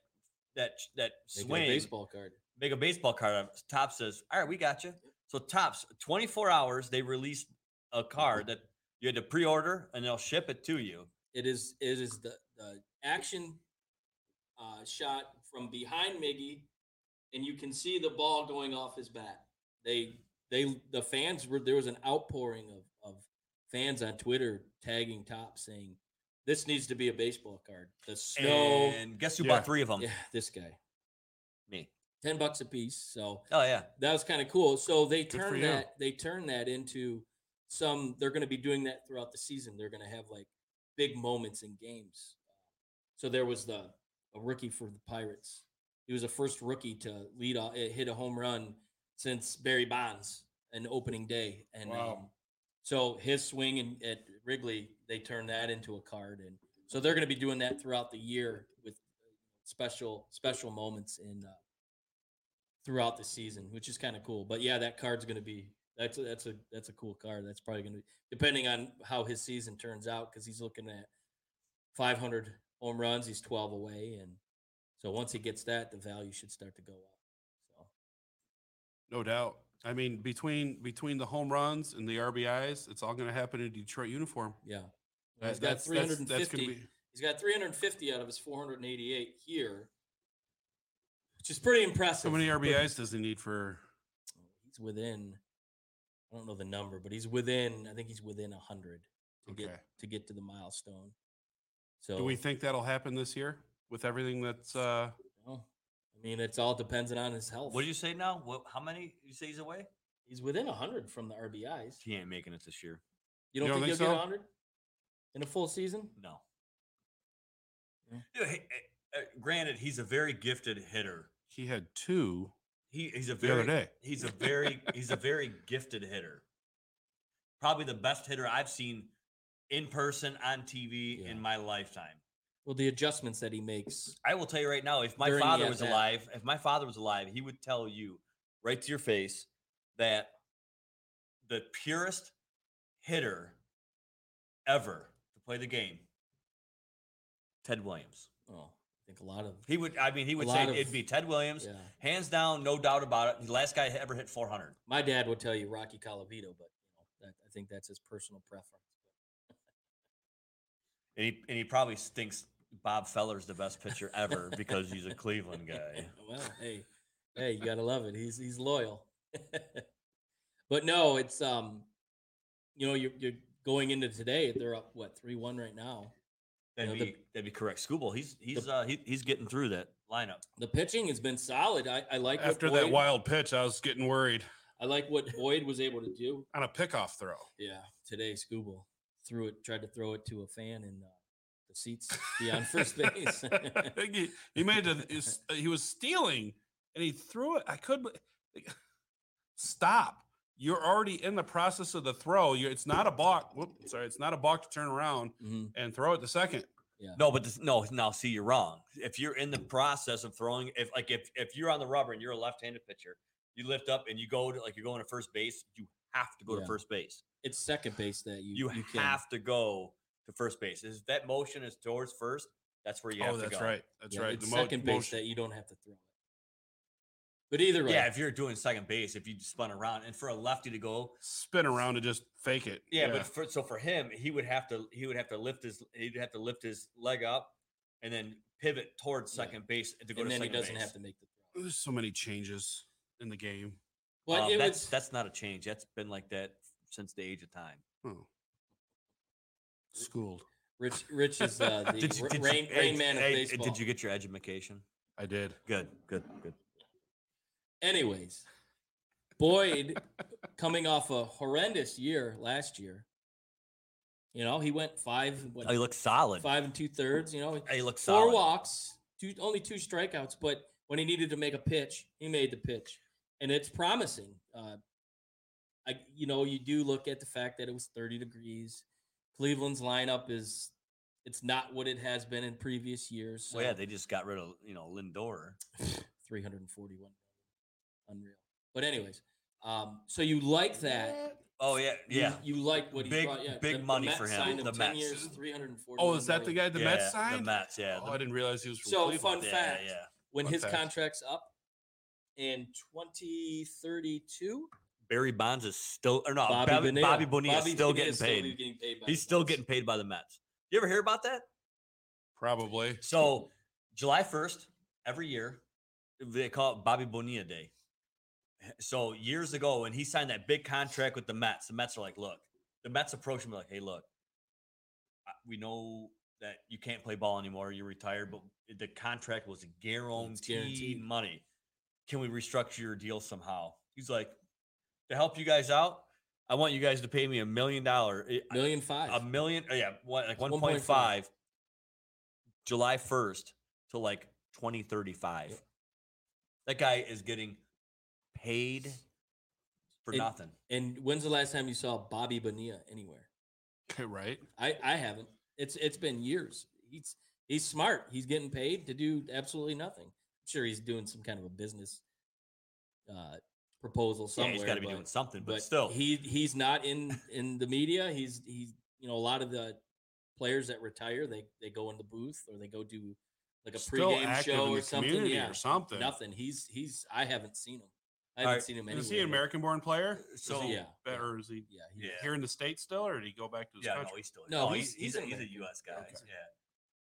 C: that that
B: They got a
C: swing
B: baseball card.
C: make a baseball card. out. Top says, "All right, we got you." So Topps, 24 hours, they released a card that you had to pre-order and they'll ship it to you.
B: It is it is the, the action uh, shot from behind Miggy, and you can see the ball going off his bat. They they the fans were there was an outpouring of of fans on Twitter tagging Top saying this needs to be a baseball card. The snow,
C: And guess who
D: Yeah.
C: bought three of them?
B: yeah, this guy,
C: Me.
B: ten bucks a piece. So
C: Oh yeah.
B: that was kind of cool. So they
D: Good for
B: turned
D: you.
B: that they turned that into some. They're going to be doing that throughout the season. They're going to have like big moments in games. So there was the a rookie for the Pirates. He was the first rookie to lead off, hit a home run since Barry Bonds an opening day, and
D: Wow.
B: um, so his swing in, at Wrigley they turned that into a card, and so they're going to be doing that throughout the year with special special moments in uh, throughout the season, which is kind of cool. But yeah, that card's going to be that's a, that's a that's a cool card. That's probably going to be depending on how his season turns out because he's looking at 500 home runs. He's 12 away, and so once he gets that, the value should start to go up. So
D: No doubt. I mean, between between the home runs and the RBIs, it's all going to happen in Detroit uniform.
B: yeah,
D: That-
B: he's got
D: that's- that's-
B: 350.
D: That's, be.
B: He's got 350 out of his 488 here, which is pretty impressive.
D: How many
B: but-
D: RBIs does he need for?
B: He's within. I don't know the number, but he's within. I think he's within 100 to
D: Okay.
B: get to get to the milestone. So
D: Do we think that'll happen this year with everything that's? uh
B: Well, I mean, it's all dependent on his health.
C: What do you say now? What? How many you say he's away?
B: He's within 100 from the RBIs.
C: He ain't making it this year.
B: You don't,
D: You don't
B: think,
D: think
B: he'll
D: so?
B: get 100 in a full season?
C: No.
B: Yeah.
C: Hey, eh, eh, granted, he's a very gifted hitter.
D: He had two
C: He, he's a
D: the
C: very
D: other day.
C: he's a very he's a very gifted hitter. Probably the best hitter I've seen in person on TV
B: Yeah.
C: in my lifetime.
B: Well, the adjustments that he makes.
C: I will tell you right now, if my father was alive, if my father was alive, he would tell you right to your face that the purest hitter ever to play the game, Ted Williams.
B: Oh, A lot of
C: He would, I mean, he would say
B: of-
C: it'd be Ted Williams,
B: yeah.
C: hands down, no doubt about it. The last guy ever hit 400.
B: My dad would tell you Rocky Colavito, but you know, that, I think that's his personal preference.
C: And he, and he probably thinks Bob Feller's the best pitcher ever because he's a Cleveland guy.
B: well, hey, hey, you gotta love it. He's he's loyal. but no, it's um, you know, you're you're going into today. They're up what three one right now.
C: That'd
B: know, the-
C: be that'd be correct. Skubal, he's he's uh he, he's getting through that lineup.
B: The pitching has been solid. I, I like what
D: After that wild pitch, I was getting worried
B: I like what Boyd was able to do.
D: on a pickoff throw.
B: Yeah, today Skubal threw it, tried to throw it to a fan in uh, the seats beyond first base.
D: he, he made it. He was stealing, and he threw it. I could stop. You're already in the process of the throw. you it's not a balk. Whoop, sorry, it's not a balk to turn around
B: Mhm.
D: and throw it the second.
C: No, but this, no, now see, you're wrong. If you're in the process of throwing, if like if if you're on the rubber and you're a left-handed pitcher, you lift up and you go to like you're going to first base, you have to go
B: Yeah.
C: to first base.
B: It's second base that you
C: You,
B: you, can.
C: have to go to first base. Is that motion is towards first? That's where you have
D: oh,
C: to
D: that's
C: go.
D: right. That's
B: Yeah,
D: right.
B: It's
D: mo-
B: second base
D: motion-
B: that you don't have to throw it. But either way,
C: Yeah, if you're doing second base, if you spun around and for a lefty to go,
D: spin around and just fake it.
C: yeah, but for, so for him, he would have to he would have to lift his he'd have to lift his leg up and then pivot towards
B: Yeah.
C: second base to go
B: and
C: to
B: then he doesn't
C: base.
B: have to make the throw.
D: there's so many changes in the game.
B: But
C: Um, that's
B: was
C: that's not a change. That's been like that since the age of time.
D: Oh. Schooled.
B: Rich. Rich is uh, the
C: Did you, did
B: rain,
C: you,
B: rain
C: hey,
B: man of
C: hey,
B: baseball.
C: Did you get your education?
D: I did.
C: Good, good, good.
B: Anyways, Boyd coming off a horrendous year last year. You know, he went five, what,
C: Oh, he looks solid.
B: five and two thirds. You know,
C: He looks
B: four
C: solid.
B: walks, two only two strikeouts. But when he needed to make a pitch, he made the pitch, and it's promising. Uh, I, you know, you do look at the fact that it was 30 degrees. Cleveland's lineup is it's not what it has been in previous years.
C: Well, yeah, they just got rid of you know Lindor.
B: 341 unreal but anyways um so you like that
C: Oh yeah, yeah.
B: you, like what he
C: Big-
B: brought yeah
C: big
B: the- the
C: money
B: Mets
C: for him,
B: signed
C: the
B: 10
C: Mets.
B: years 340
D: Oh, is that the guy the
C: yeah,
D: Mets signed?
C: The Mets, yeah.
D: Oh, I didn't realize he was from
B: So,
D: Cleveland.
B: fun
C: yeah,
B: fact.
C: yeah.
B: when
D: Fun
B: his
D: fact.
B: contract's up in 2032
C: Barry Bonds is still, or no,
B: Bobby,
C: Bobby,
B: Bonilla,
C: Bobby Bonilla is still
B: Bonilla
C: getting
B: is
C: paid.
B: getting paid by
C: He's still
B: Mets.
C: getting paid by the Mets. You ever hear about that?
D: Probably.
C: So July 1st, every year, they call it Bobby Bonilla Day. So years ago, when he signed that big contract with the Mets, the Mets are like, look, the Mets approach him like, hey, look, we know that you can't play ball anymore. You're retired, but the contract was guaranteed,
B: guaranteed.
C: money. Can we restructure your deal somehow? He's like, to help you guys out, I want you guys to pay me a million dollar, eh,
B: million five
C: a million, yeah, what, like 1.5
B: 1.5.
C: July 1st to like 2035.
B: Yep.
C: That guy is getting paid for
B: And-
C: nothing.
B: and when's the last time you saw bobby bonilla anywhere
D: right.
B: I I haven't. It's it's been years. He's he's smart. He's getting paid to do absolutely nothing. I'm sure he's doing some kind of a business uh proposal
C: Yeah,
B: somewhere.
C: he's got to be doing something, but,
B: but
C: still.
B: he he's not in in the media. He's he's you know a lot of the players that retire they they go in the booth or they go do like a
D: Still
B: pregame show or something. Yeah,
D: or something.
B: Nothing. He's he's I haven't seen him. I haven't
C: right,
B: seen him
D: Is he an American-born player?
C: so,
B: yeah, yeah,
D: Or is he
B: yeah, he-
C: Yeah.
D: here in the states still, or did he go back to his
C: yeah, no, he's still.
B: No,
C: No,
B: he's-
C: he's, he's,
B: he's
C: a, he's a U.S. guy.
D: Okay.
C: Yeah.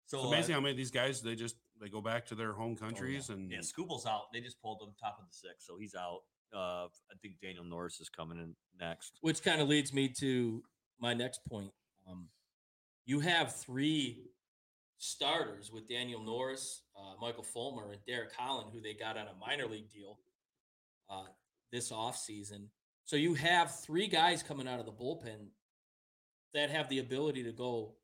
D: So
C: So
D: it's amazing
C: uh,
D: how many of these guys they just they go back to their home countries and
C: yeah, Skubal's out. They just pulled him top of the six, so he's out. Uh, I think Daniel Norris is coming in next.
B: which kind of leads me to my next point. Um, you have three starters with Daniel Norris, uh, Michael Fulmer, and Derek Holland, who they got on a minor league deal uh, this offseason. So you have three guys coming out of the bullpen that have the ability to go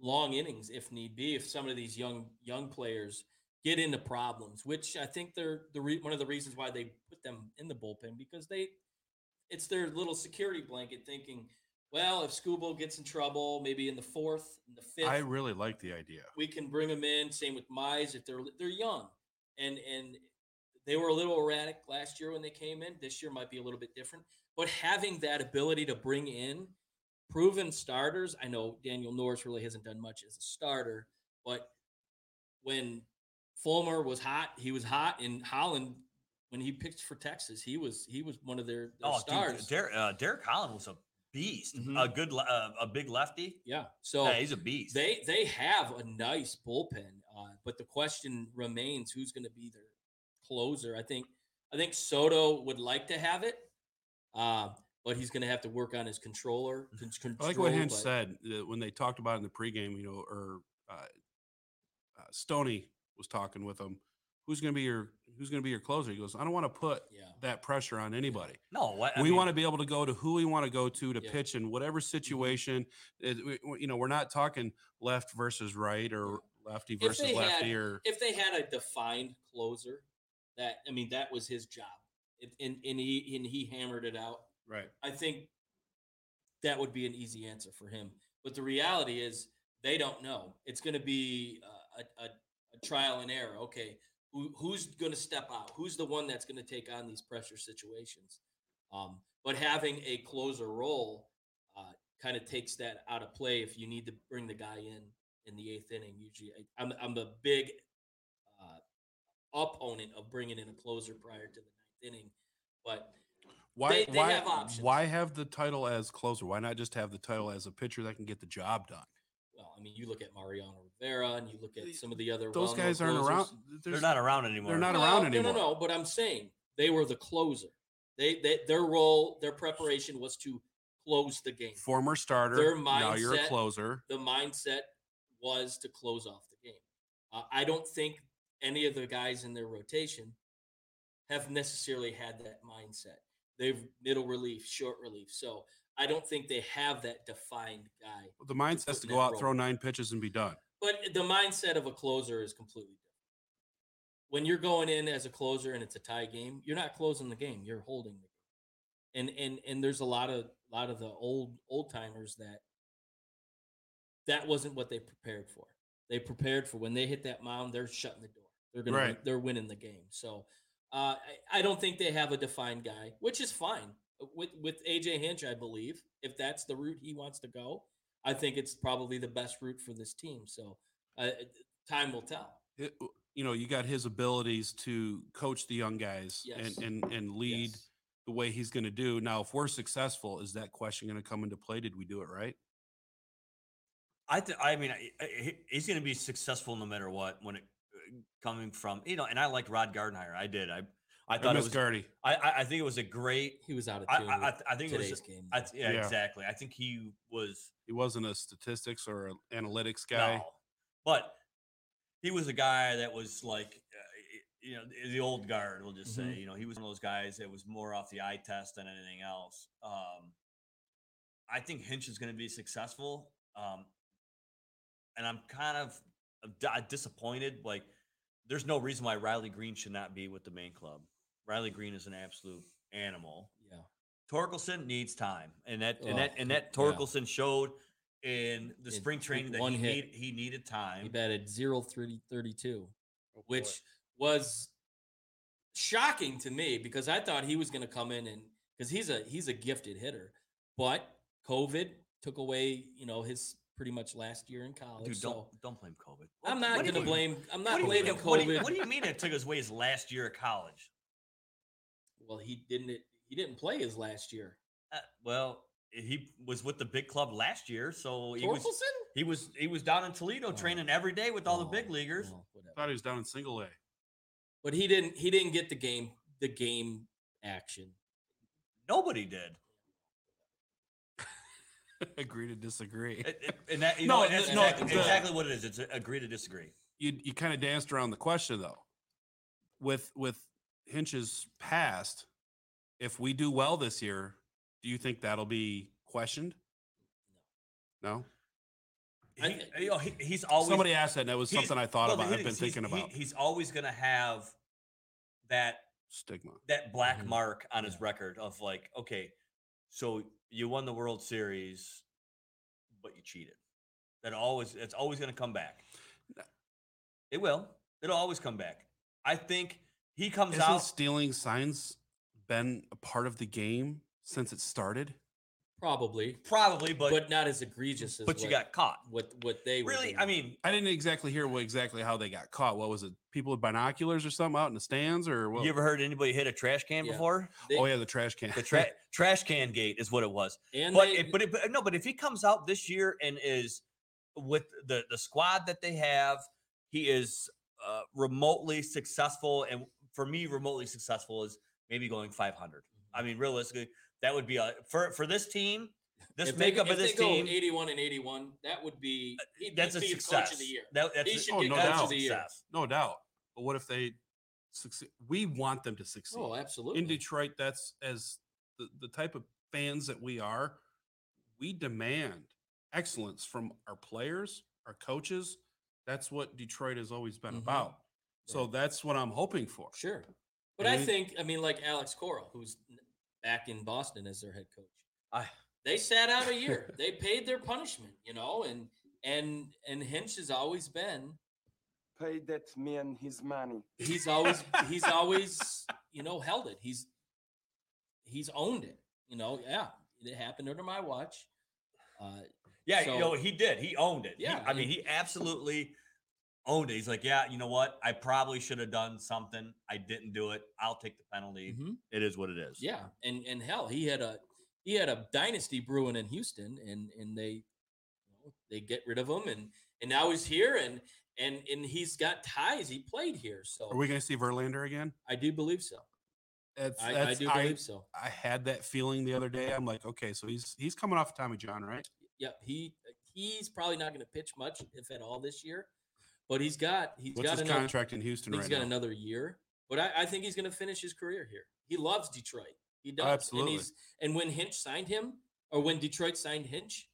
B: long innings if need be. If some of these young young players get into problems, which I think they're the re- one of the reasons why they put them in the bullpen because they it's their little security blanket thinking well, if Skubal gets in trouble, maybe in the fourth, in the fifth,
D: I really like the idea.
B: we can bring them in. Same with Mize if they're they're young, and and they were a little erratic last year when they came in. This year might be a little bit different, but having that ability to bring in proven starters. I know Daniel Norris really hasn't done much as a starter, but when Fulmer was hot, he was hot in Holland. When he picked for Texas, he was he was one of their, their
C: Oh,
B: stars.
C: dude, Derek, uh, Derek Holland was a beast.
B: Mhm.
C: A good, uh, a big lefty.
B: yeah, so
C: yeah, he's a beast.
B: They they have a nice bullpen, uh, but the question remains: who's going to be their closer? I think I think Soto would like to have it, uh, but he's going to have to work on his controller. con-
D: I like what
B: control,
D: Hinch
B: but-
D: said that when they talked about it in the pregame, you know, or uh, uh, Stoney was talking with him. Who's going to be your Who's going to be your closer? He goes, I don't want to put
B: Yeah,
D: that pressure on anybody.
C: no, what,
D: we
C: mean,
D: want to be able to go to who we want to go to to
B: Yeah.
D: pitch in whatever situation. It- we- we- you know, we're not talking left versus right or lefty versus lefty
B: had-
D: or
B: if they had a defined closer, that I mean, that was his job, and and he and he hammered it out.
D: right.
B: I think that would be an easy answer for him. But the reality is, they don't know. It's going to be a, a, a trial and error. Okay, who, who's going to step out? Who's the one that's going to take on these pressure situations? Um, but having a closer role uh, kind of takes that out of play if you need to bring the guy in in the eighth inning. Usually, I, I'm I'm a big opponent of bringing in a closer prior to the ninth inning, but
D: Why?
B: They- they
D: why?
B: have options.
D: Why have the title as closer? Why not just have the title as a pitcher that can get the job done?
B: Well, I mean, you look at Mariano Rivera and you look at some of the other.
D: Those guys aren't
B: closers.
D: around.
C: they're not around anymore.
D: They're not
B: Well,
D: around
B: No,
D: anymore.
B: no, no. But I'm saying they were the closer. They, they their role, their preparation was to close the game.
D: Former starter.
B: Their
D: now you're a closer.
B: The mindset was to close off the game. Uh, I don't think any of the guys in their rotation have necessarily had that mindset. They've middle relief, short relief. So I don't think they have that defined guy.
D: The mindset's to go out,
B: role.
D: throw nine pitches, and be done.
B: But the mindset of a closer is completely different. When you're going in as a closer and it's a tie game, you're not closing the game; you're holding the game. And and and there's a lot of a lot of the old old timers that that wasn't what they prepared for. They prepared for when they hit that mound, they're shutting the door. They're gonna
D: Right.
B: they're winning the game. So uh, I, I don't think they have a defined guy, which is fine. With with AJ Hinch, I believe if that's the route he wants to go, I think it's probably the best route for this team. So uh, time will tell.
D: It- you know, you got his abilities to coach the young guys
B: Yes.
D: and and and lead
B: Yes.
D: the way he's going to do. Now, if we're successful, is that question going to come into play? Did we do it right?
C: I th- I mean, I- I- he's going to be successful no matter what when it uh, coming from you know. And I liked Ron Gardenhire. I did. I I
D: I,
C: thought it was.
D: Gardy.
C: I, I I think it was a great.
B: He was out of
C: I
B: tune.
C: I, I, I think it was.
B: today's game.
C: I, yeah,
D: Yeah.
C: exactly. I think he was.
D: He wasn't a statistics or an analytics guy.
C: No, but he was a guy that was like, uh, you know, the- the old guard. We'll just say,
B: Mhm.
C: you know, he was one of those guys that was more off the eye test than anything else. Um, I think Hinch is going to be successful, um, and I'm kind of uh, disappointed. Like, there's no reason why Riley Greene should not be with the main club. Riley Greene is an absolute animal.
B: yeah.
C: Torkelson needs time, and that and
B: Oh,
C: that and that
B: yeah.
C: Torkelson showed in the
B: In
C: spring training that
B: one
C: he,
B: hit.
C: need, he needed time.
B: He
C: time.
B: batted 0 30, 32,
D: Oh,
B: which was shocking to me because I thought he was going to come in and because he's a he's a gifted hitter, but COVID took away you know his pretty much last year in college.
C: Dude, don't
B: so
C: don't blame COVID.
B: I'm not going to blame. I'm not
C: do you mean
B: blaming
C: it- what do
B: COVID.
C: you- What do you mean it took us away his last year of college?
B: well, he didn't. He didn't play his last year.
C: Uh, well, he was with the big club last year, so he was he was he was down in Toledo
B: Oh.
C: training every day with all the
B: Oh,
C: big leaguers.
B: well, whatever.
D: thought he was down in single A.
B: But he didn't. He didn't get the game. The game action.
C: Nobody did.
D: Agree to disagree.
C: It- it- and that you
D: No,
C: know and that's
D: the- no,
C: exactly,
D: the-
C: exactly what it is. It's agree to disagree.
D: you you kind of danced around the question though. With with Hinch's past, if we do well this year, do you think that'll be questioned? No.
B: I
C: He,
B: think-
C: you know, he, he's always
D: Somebody asked that, and that was something I thought
C: well,
D: about. I've been
C: is, he's-
D: thinking
C: he-
D: about
C: he's always going to have that
D: stigma.
C: that black
B: Mhm.
C: mark on his record of like, okay, So you won the World Series, but you cheated. That always it's always going to come back. It will. It'll always come back. I think he comes
D: Isn't
C: out.
D: stealing signs been a part of the game since it started?
B: Probably,
C: Probably, but
B: but, not as egregious as
C: but you got caught.
B: what what they
C: Really,
B: doing.
C: I mean,
D: I didn't exactly hear what exactly how they got caught. What was it? People with binoculars or something out in the stands or what?
C: you ever heard anybody hit a trash can
B: Yeah.
C: before?
B: They-
D: oh yeah, the trash can.
C: The tra- trash can gate is what it was.
B: and
C: But
B: they,
C: it, but, it, but no, but if he comes out this year and is with the the squad that they have, he is uh, remotely successful. And for me, remotely successful is maybe going 500. I mean, realistically, that would be a for for this team. This
B: if they,
C: makeup
B: if
C: of this
B: they go
C: team,
B: 81 and 81, that would be he'd,
C: that's a
B: be
C: success.
B: coach of the year.
C: That, that's
B: He
C: a-
B: should
D: Oh,
B: be
D: no
B: coach
D: doubt.
B: of the year.
C: success.
D: no doubt. But what if they succeed? We want them to succeed.
B: Oh, absolutely.
D: in Detroit, that's as the, the type of fans that we are, we demand excellence from our players, our coaches. That's what Detroit has always been
B: Mhm.
D: about. So that's what I'm hoping for.
B: Sure. But
D: And
B: I think, I mean, like Alex Cora, who's n- back in Boston as their head coach.
C: I-
B: they sat out a year. they paid their punishment, you know, and and and Hinch has always been
E: Pay that man his money.
B: he's always he's always you know held it. He's he's owned it. You know, yeah, it happened under my watch. Uh,
C: Yeah, you know,
B: So-
C: he did. He owned it. He-
B: Yeah,
C: I mean, he absolutely owned it. He's like, yeah, you know what? I probably should have done something. I didn't do it. I'll take the penalty.
B: mhm.
C: It is what it is.
B: Yeah, and and hell, he had a he had a dynasty brewing in Houston, and and they you know, they get rid of him, and and now he's here, and and and he's got ties. He played here, so
D: Are we going to see Verlander again?
B: I do believe so.
D: That's,
B: I, I
D: that's-
B: do believe so.
D: I had that feeling the other day. I'm like, okay, so he's he's coming off Tommy John, right?
B: Yep, he he's probably not going to pitch much, if at all, this year. But he's got he's
D: What's
B: got
D: his
B: another,
D: contract in Houston
B: He's
D: right
B: got
D: now?
B: another year, but I, I think he's going to finish his career here. He loves Detroit. He does.
D: absolutely.
B: And, he's, and when Hinch signed him, or when Detroit signed Hinch,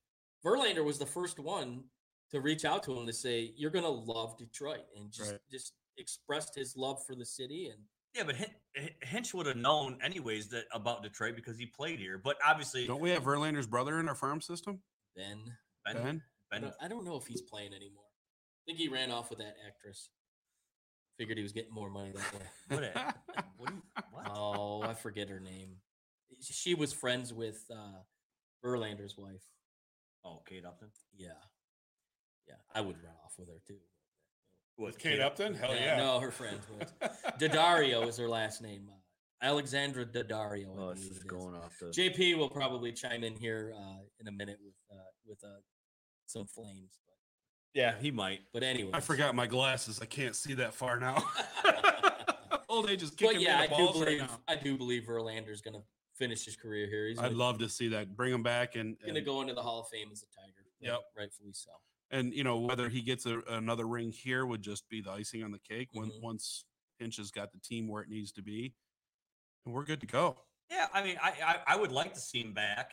B: Verlander was the first one to reach out to him to say, "You're going to love Detroit," and just
D: Right.
B: just expressed his love for the city. And
C: Yeah, but Hin- Hin- Hinch would have known anyways that about Detroit because he played here. But obviously,
D: Don't we have Verlander's brother in our farm system?
B: Ben,
C: Ben,
D: Ben?
B: I
C: Ben,
B: don't, I don't know if he's playing anymore. I think he ran off with that actress. Figured he was getting more money that way.
C: what, what, you, what?
B: Oh, I forget her name. She was friends with uh Verlander's wife.
C: Oh, Kate Upton.
B: Yeah. Yeah. I would run off with her too.
C: What,
D: Kate Upton? Hell yeah.
B: No, her friends was. Daddario is her last name. Uh, Alexandra Daddario. I
C: Oh, this is
B: it is.
C: going off the.
B: JP will probably chime in here uh, in a minute with uh, with uh, some flames.
C: Yeah, he might.
B: But anyway,
D: I forgot my glasses. I can't see that far now. Old age is
B: But
D: kicking
B: yeah,
D: me
B: I
D: in the
B: do
D: balls right
B: believe
D: now.
B: I do believe Verlander's going to finish his career here. He's
D: I'd
B: gonna,
D: love to see that. Bring him back and,
B: going to go into the Hall of Fame as a Tiger. right-
D: Yep.
B: rightfully so.
D: and you know whether he gets a, another ring here would just be the icing on the cake when
B: Mhm.
D: once Hinch has got the team where it needs to be, and we're good to go.
C: Yeah, I mean, I, I I would like to see him back.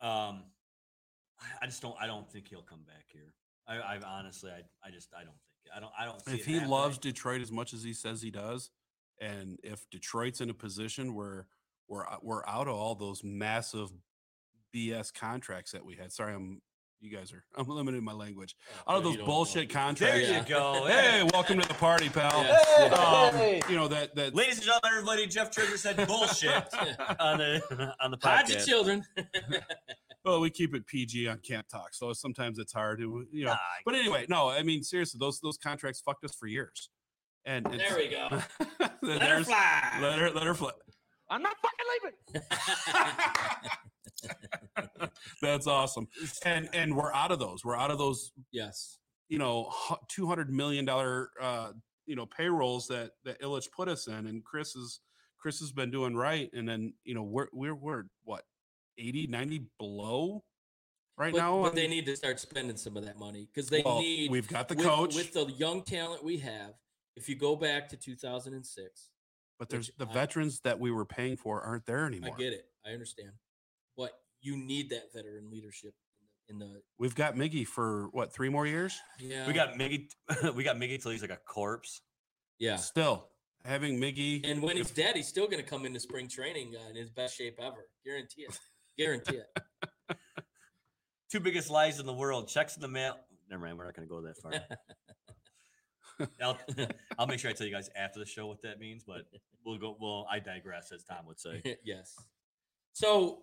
C: Um, I- I just don't. I don't think he'll come back here. I, I honestly, I, I just, I don't think. I don't. I don't. See
D: if
C: it
D: he
C: happening.
D: loves Detroit as much as he says he does, and if Detroit's in a position where we're we're out of all those massive BS contracts that we had. Sorry, I'm you guys are I'm limiting my language.
B: Oh,
D: Out of
B: yeah,
D: those bullshit contracts.
C: There you go.
D: Hey, welcome to the party, pal.
B: Yes.
D: Um,
C: Hey.
D: you know that that
C: Ladies and gentlemen, everybody, Jeff Trigger said bullshit on the on the podcast.
B: Hide your children.
D: well, we keep it PG on Camp Talk, so sometimes it's hard to you know.
C: Nah,
D: But anyway, no, I mean seriously, those those contracts fucked us for years. And it's-
B: there we go.
C: let her fly.
D: Let her let her fly.
E: I'm not fucking leaving.
D: That's awesome. And and we're out of those. We're out of those,
B: yes.
D: you know, two hundred million dollar uh, you know, payrolls that that Ilitch put us in. And Chris is Chris has been doing right. And then, you know, we're we're we're what 80, 90 below right
B: But,
D: now.
B: but they need to start spending some of that money because they
D: well,
B: need.
D: we've got the
B: with,
D: coach,
B: with the young talent we have. If you go back to 2006,
D: but there's the
B: I-
D: veterans that we were paying for aren't there anymore.
B: I get it. I understand, but you need that veteran leadership in the. In the
D: We've got Miggy for what, three more years?
B: yeah,
C: We got Miggy. we got Miggy till he's like a corpse.
B: yeah.
D: Still. having Miggy
B: And when he's dead, he's still going to come into spring training uh, in his best shape ever. Guarantee it. Guarantee it.
C: Two biggest lies in the world. Checks in the mail. Never mind. We're not going to go that far. I'll, I'll make sure I tell you guys after the show what that means, but we'll go. Well, I digress, as Tom would say.
B: yes. So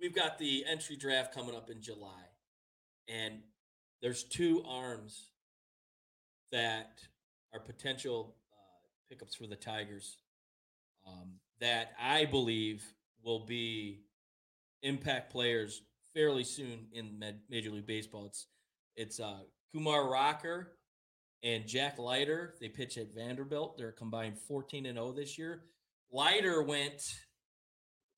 B: we've got the entry draft coming up in July, and there's two arms that are potential uh, pickups for the Tigers um, that I believe will be impact players fairly soon in Med- Major League Baseball. It's it's uh, Kumar Rocker and Jack Leiter. They pitch at Vanderbilt. They're combined 14 and 0 this year. Leiter went,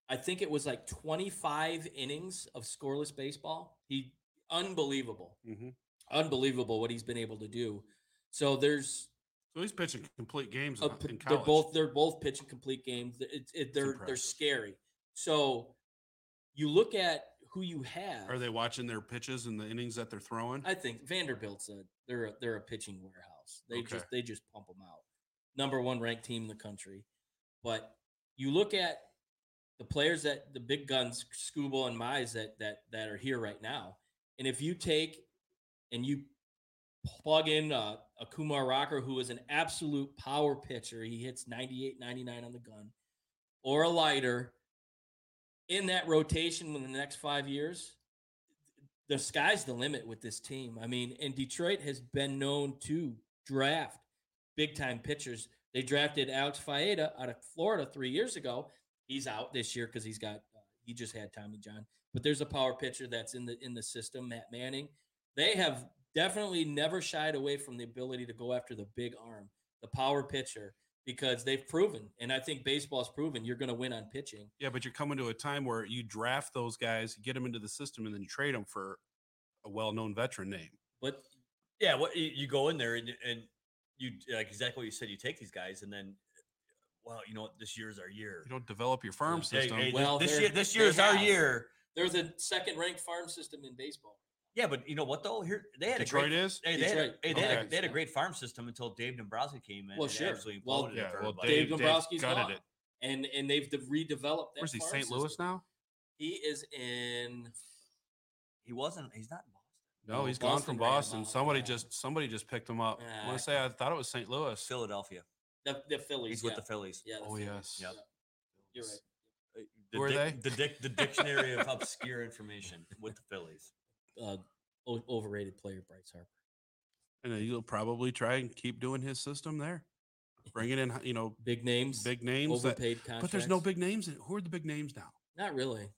B: I think it was like 25 innings of scoreless baseball. He unbelievable,
D: Mhm.
B: unbelievable what he's been able to do. So there's
D: So he's pitching complete games
B: a
D: in,
B: p- they're both they're both pitching complete games. Th- It, it, they're they're
D: impressive.
B: scary. So you look at who you have.
D: Are they watching their pitches and the innings that they're throwing?
B: I think Vanderbilt's a they're a, they're a pitching warehouse. They
D: Okay.
B: just they just pump them out. Number one ranked team in the country. But you look at the players that the big guns, Skubal and Mize that that that are here right now, and if you take and you plug in uh, a Kumar Rocker who is an absolute power pitcher, he hits 98, 99 on the gun, or a Leiter in that rotation in the next five years, the sky's the limit with this team. I mean, and Detroit has been known to draft big time pitchers. They drafted Alex Faedo out of Florida three years ago. He's out this year because he's got uh, he just had Tommy John. But there's a power pitcher that's in the in the system, Matt Manning. They have definitely never shied away from the ability to go after the big arm, the power pitcher, because they've proven, and I think baseball's proven you're going to win on pitching.
D: Yeah, but you're coming to a time where you draft those guys, get them into the system, and then you trade them for a well-known veteran name.
B: But
C: Yeah, what you, you go in there and and you like exactly what you said. You take these guys and then, well, you know what? This year's our year.
D: You don't develop your farm
B: Yeah.
C: Hey,
D: system.
C: hey, this-
B: Well,
C: this year, this
B: they
C: year is our
B: have.
C: year.
B: there's a second ranked farm system in baseball.
C: Yeah, but you know what though? Here they had
D: Detroit
C: a great.
D: is.
C: Hey, they, had, a-
B: Detroit.
C: hey, they, had a, they had a great farm system until Dave Dombrowski came in.
B: Well,
C: and
B: sure.
C: absolutely
B: Well,
C: imploded it
D: Yeah, well.
B: Dave
D: Dave, Dave
B: Dombrowski's
D: gutted
B: gone.
D: it.
B: and and they've de- redeveloped that.
D: Where's he? St. Louis
B: system.
D: now?
B: He is in.
C: He wasn't. He's not Boston.
D: No,
B: No,
D: he's gone from Boston. Somebody
B: yeah.
D: just somebody just picked him up. I want to say I thought it was St. Louis.
C: Philadelphia.
B: The, the Phillies.
C: He's with the Phillies.
B: Yeah. the
D: Oh,
B: Phillies,
D: yes.
C: Yep.
B: yeah. You're right.
C: Uh,
D: Who are
C: The,
D: they?
C: the, dic- the dictionary of obscure information with the Phillies.
B: Uh, overrated player Bryce Harper.
D: And then he'll probably try and keep doing his system there, bringing in you know
B: Big names.
D: big names. That,
B: overpaid contracts.
D: but there's no big names. In, who are the big names now?
B: Not really.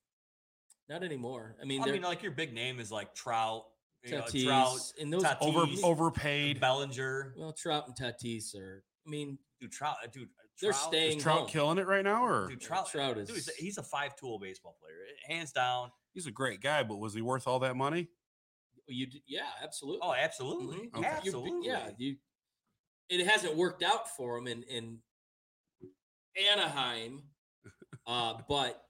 B: Not anymore. I mean,
C: I mean, like your big name is like Trout, you know, Trout,
B: and those
C: Tatis,
D: Over overpaid.
C: Bellinger.
B: well, Trout and Tatis are. I mean,
C: Dude, Trout, uh, dude, uh,
B: They're
C: Trout,
B: staying
D: Is Trout
B: home.
D: killing it right now, or
C: Dude, Trout,
B: Trout
C: dude, he's a-
B: is-
C: he's a five-tool baseball player, hands down.
D: He's a great guy, but was he worth all that money?
B: you yeah, absolutely.
C: Oh, absolutely,
B: Mhm.
D: Okay.
B: You- you-
C: absolutely.
B: yeah, you. It hasn't worked out for him in in Anaheim, uh, but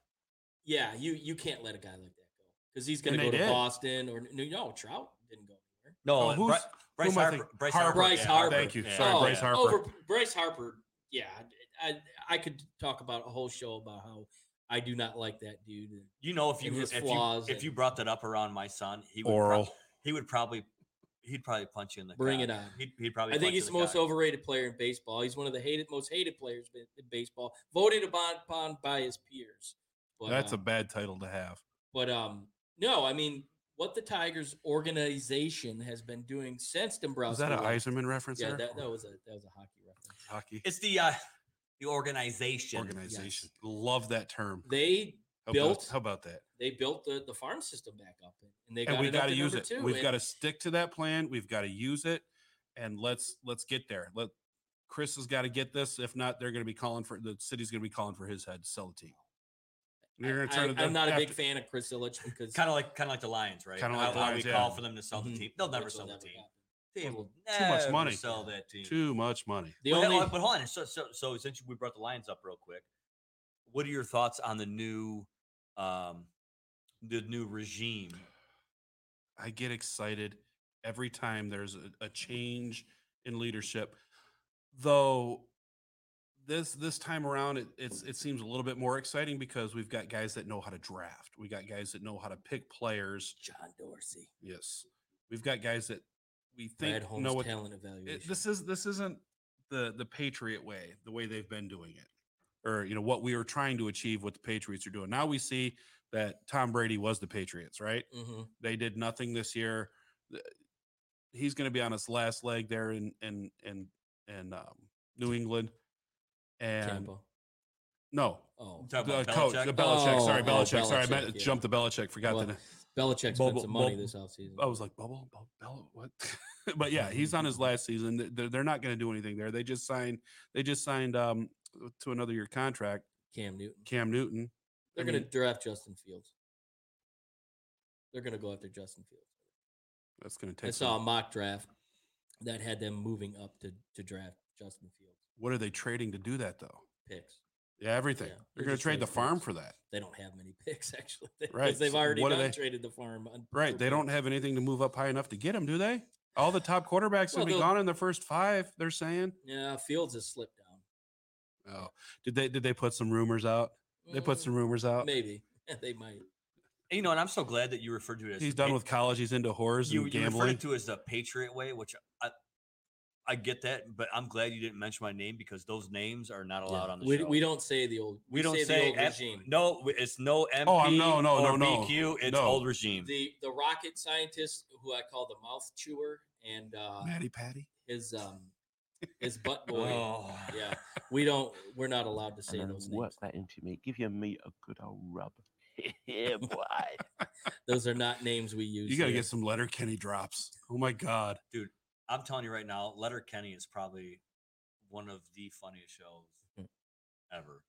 B: yeah, you you can't let a guy like that go because he's going
D: And
B: to go to
D: did.
B: Boston or no, no, Trout didn't go anywhere.
C: No,
D: Oh, who's-
C: Bri- Bryce
D: am I
C: Harper. Bryce
D: Harper.
C: Harper.
B: Bryce
C: yeah,
B: Harper.
D: Thank you.
C: yeah,
D: Sorry,
B: Oh,
D: Bryce. Harper.
B: Over Bryce Harper, yeah, I I could talk about a whole show about how I do not like that dude.
C: You know, if you
B: his
C: if you
B: flaws
C: if you brought that up around my son, he would
D: Oral.
C: prob- he would probably he'd probably punch you in the
B: Bring
C: crowd.
B: it on.
C: He'd, he'd probably.
B: I think
C: punch
B: he's
C: you
B: the
C: in
B: most
C: cock.
B: overrated player in baseball. He's one of the hated, most hated players in in baseball, voted upon, upon by his peers. But,
D: That's a
B: um,
D: bad title to have.
B: But um, no, I mean, what the Tigers organization has been doing since Dombrowski.
D: Is that an
B: left-
D: Eisenman reference?
B: Yeah,
D: there?
B: that, that was a that was a hockey reference.
D: hockey
C: It's the uh the organization.
D: organization. Love that term.
B: They
D: How
B: built-
D: About, how about that?
B: they built the, the farm system back up, and- and they
D: and we
B: it
D: got to
B: to
D: use it.
B: two.
D: We've got to stick to that plan. We've got to use it, and let's let's get there. Let Chris has got to get this. If not, they're going to be calling for the city's going to be calling for his head to sell the team. They're going to turn.
B: I,
D: it
B: am not a big
D: after-
B: fan of Chris Ilitch because
C: Kind of like kind of like the Lions, right?
D: Kinda
C: How-
D: like the Lions,
C: we
D: yeah.
C: call for them to sell
B: Mhm.
C: the team. They'll never
B: which
C: sell the
B: never
C: team.
B: happen.
C: They
B: Total-
C: will
D: Too much money.
C: Sell that team.
D: Too much money.
B: The
C: But,
B: only
C: uh, but hold on. So, so, so since we brought the Lions up real quick, what are your thoughts on the new, um, the new regime?
D: I get excited every time there's a, a change in leadership. though this this time around it it's it seems a little bit more exciting because we've got guys that know how to draft we got guys that know how to pick players
B: John Dorsey.
D: yes we've got guys that we think
B: Brad Holmes
D: know what
B: talent
D: it-
B: evaluation.
D: this is this isn't the the patriot way the way they've been doing it or you know what we were trying to achieve what the patriots are doing now we see that tom brady was the patriots right
B: hmm
D: they did nothing this year. He's going to be on his last leg there in in in in um, New England, and
B: Tampa.
D: no,
B: Oh,
D: the
C: about
D: coach,
C: Belichick?
D: the Belichick. sorry,
B: Oh, oh,
D: Belichick. sorry, I
B: Belichick,
D: meant
B: yeah.
D: jump the Belichick. Forgot
B: Well,
D: that.
B: Belichick spent
D: Bubble-
B: some money
D: bubble-
B: this offseason.
D: I was like bubble, bubble, Bell, what? but yeah, he's on his last season. They're, they're not going to do anything there. They just signed. They just signed um to another year contract.
B: Cam Newton.
D: Cam Newton.
B: They're going to draft Justin Fields. They're going to go after Justin Fields.
D: That's going to take.
B: I saw a mock draft that had them moving up to, to draft Justin Fields.
D: What are they trading to do that though?
B: Picks.
D: Yeah, everything.
B: Yeah,
D: they're
B: they're
D: going to trade the
B: trading
D: farm
B: picks.
D: for that.
B: They don't have many picks actually, because
D: Right,
B: they've already
D: what do
B: done
D: they-
B: traded the farm.
D: Right. They don't have anything to move up high enough to get them, do they? All the top quarterbacks
B: Well,
D: will be gone in the first five. They're saying.
B: Yeah, Fields has slipped down.
D: Oh, did they did they put some rumors out? They put
B: Mm,
D: some rumors out.
B: Maybe they might.
C: You know, and I'm so glad that you referred to it as
D: He's done
C: pa-
D: with college. He's into whores
C: you,
D: and
C: you referred
D: gambling.
C: it to as the Patriot way, which I I get that, but I'm glad you didn't mention my name because those names are not allowed
B: Yeah.
C: on the
B: we,
C: show.
B: we don't say the old.
C: we don't
B: say,
C: say,
B: the old
C: F-
B: regime.
C: no. It's no MP
D: Oh, I'm- no, no,
C: or
D: no, no,
C: BQ. It's
D: no.
C: old regime.
B: The the rocket scientist who I call the mouth chewer and uh,
D: Matty Patty.
B: his um his butt boy.
C: Oh.
B: Yeah, we don't. We're not allowed to say
E: and
B: those
E: work
B: names.
E: that into me. Give your meat a good old rub. yeah, boy.
B: Those are not names we use.
D: You got to
B: here.
D: get some Letterkenny drops. Oh my God.
C: I'm telling you right now, Letterkenny is probably one of the funniest shows ever.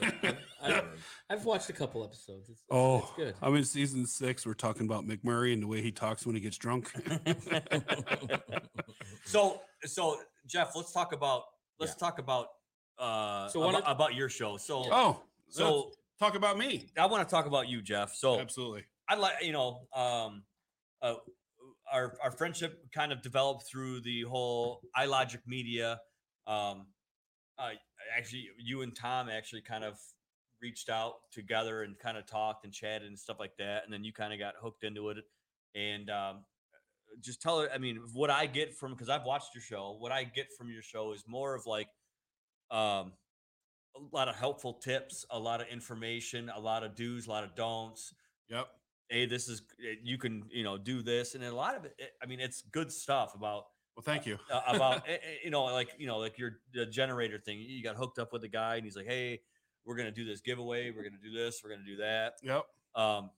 B: Yeah, I've- I've, I've watched a couple episodes. It's, it's-
D: Oh,
B: it's good.
D: I'm in season six. We're talking about McMurray and the way he talks when he gets drunk.
C: so so Jeff, let's talk about let's talk about uh
B: So why
C: about,
B: don't-
C: about your show. So
D: oh, so
C: so
D: talk about me.
C: I want to talk about you, Jeff. So
D: Absolutely.
C: I like you know um uh our our friendship kind of developed through the whole iLogic media. Um uh actually you and Tom actually kind of reached out together and kind of talked and chatted and stuff like that and then you kind of got hooked into it and um just tell her I mean what I get from because I've watched your show what I get from your show is more of like um a lot of helpful tips a lot of information a lot of do's a lot of don'ts
D: Yep.
C: Hey, this is eh, you can you know do this, and a lot of it. eh, I mean, it's good stuff about
D: Well, thank you.
C: uh, about eh, you know like you know like your the generator thing. You got hooked up with a guy, and he's like, hey, we're gonna do this giveaway. We're gonna do this. We're gonna do that.
D: Yep.
C: Um,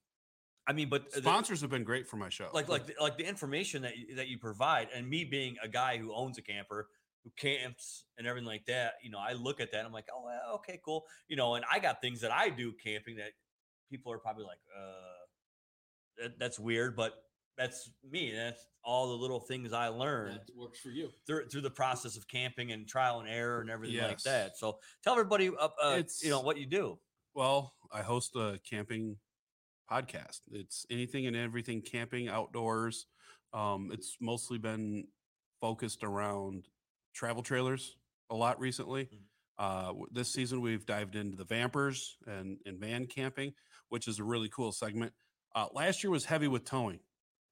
C: I mean, but the-
D: Sponsors have been great for my show.
C: like like the, like the information that you, that you provide, and me being a guy who owns a camper. Who camps and everything like that? You know, I look at that. And I'm like, oh, okay, cool. You know, and I got things that I do camping that people are probably like, uh, that, that's weird, but that's me. That's all the little things I learned
B: That works for you.
C: through through the process of camping and trial and error and everything like that. So tell everybody, uh, uh, you know, what you do.
D: Well, I host a camping podcast. It's anything and everything camping outdoors. Um, it's mostly been focused around travel trailers a lot recently.
C: Mhm.
D: Uh, this season, we've dived into the vampers and, and van camping, which is a really cool segment. Uh, last year was heavy with towing.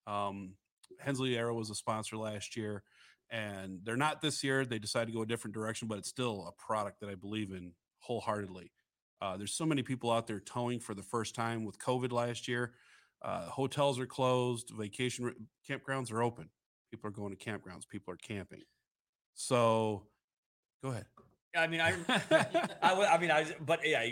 D: Um, Hensley Arrow was a sponsor last year, and they're not this year. They decided to go a different direction, but it's still a product that I believe in wholeheartedly. Uh, there's so many people out there towing for the first time with COVID last year. Uh, hotels are closed, vacation re- campgrounds are open. People are going to campgrounds, people are camping. So go ahead.
C: I mean, I, I, I mean, I, but yeah,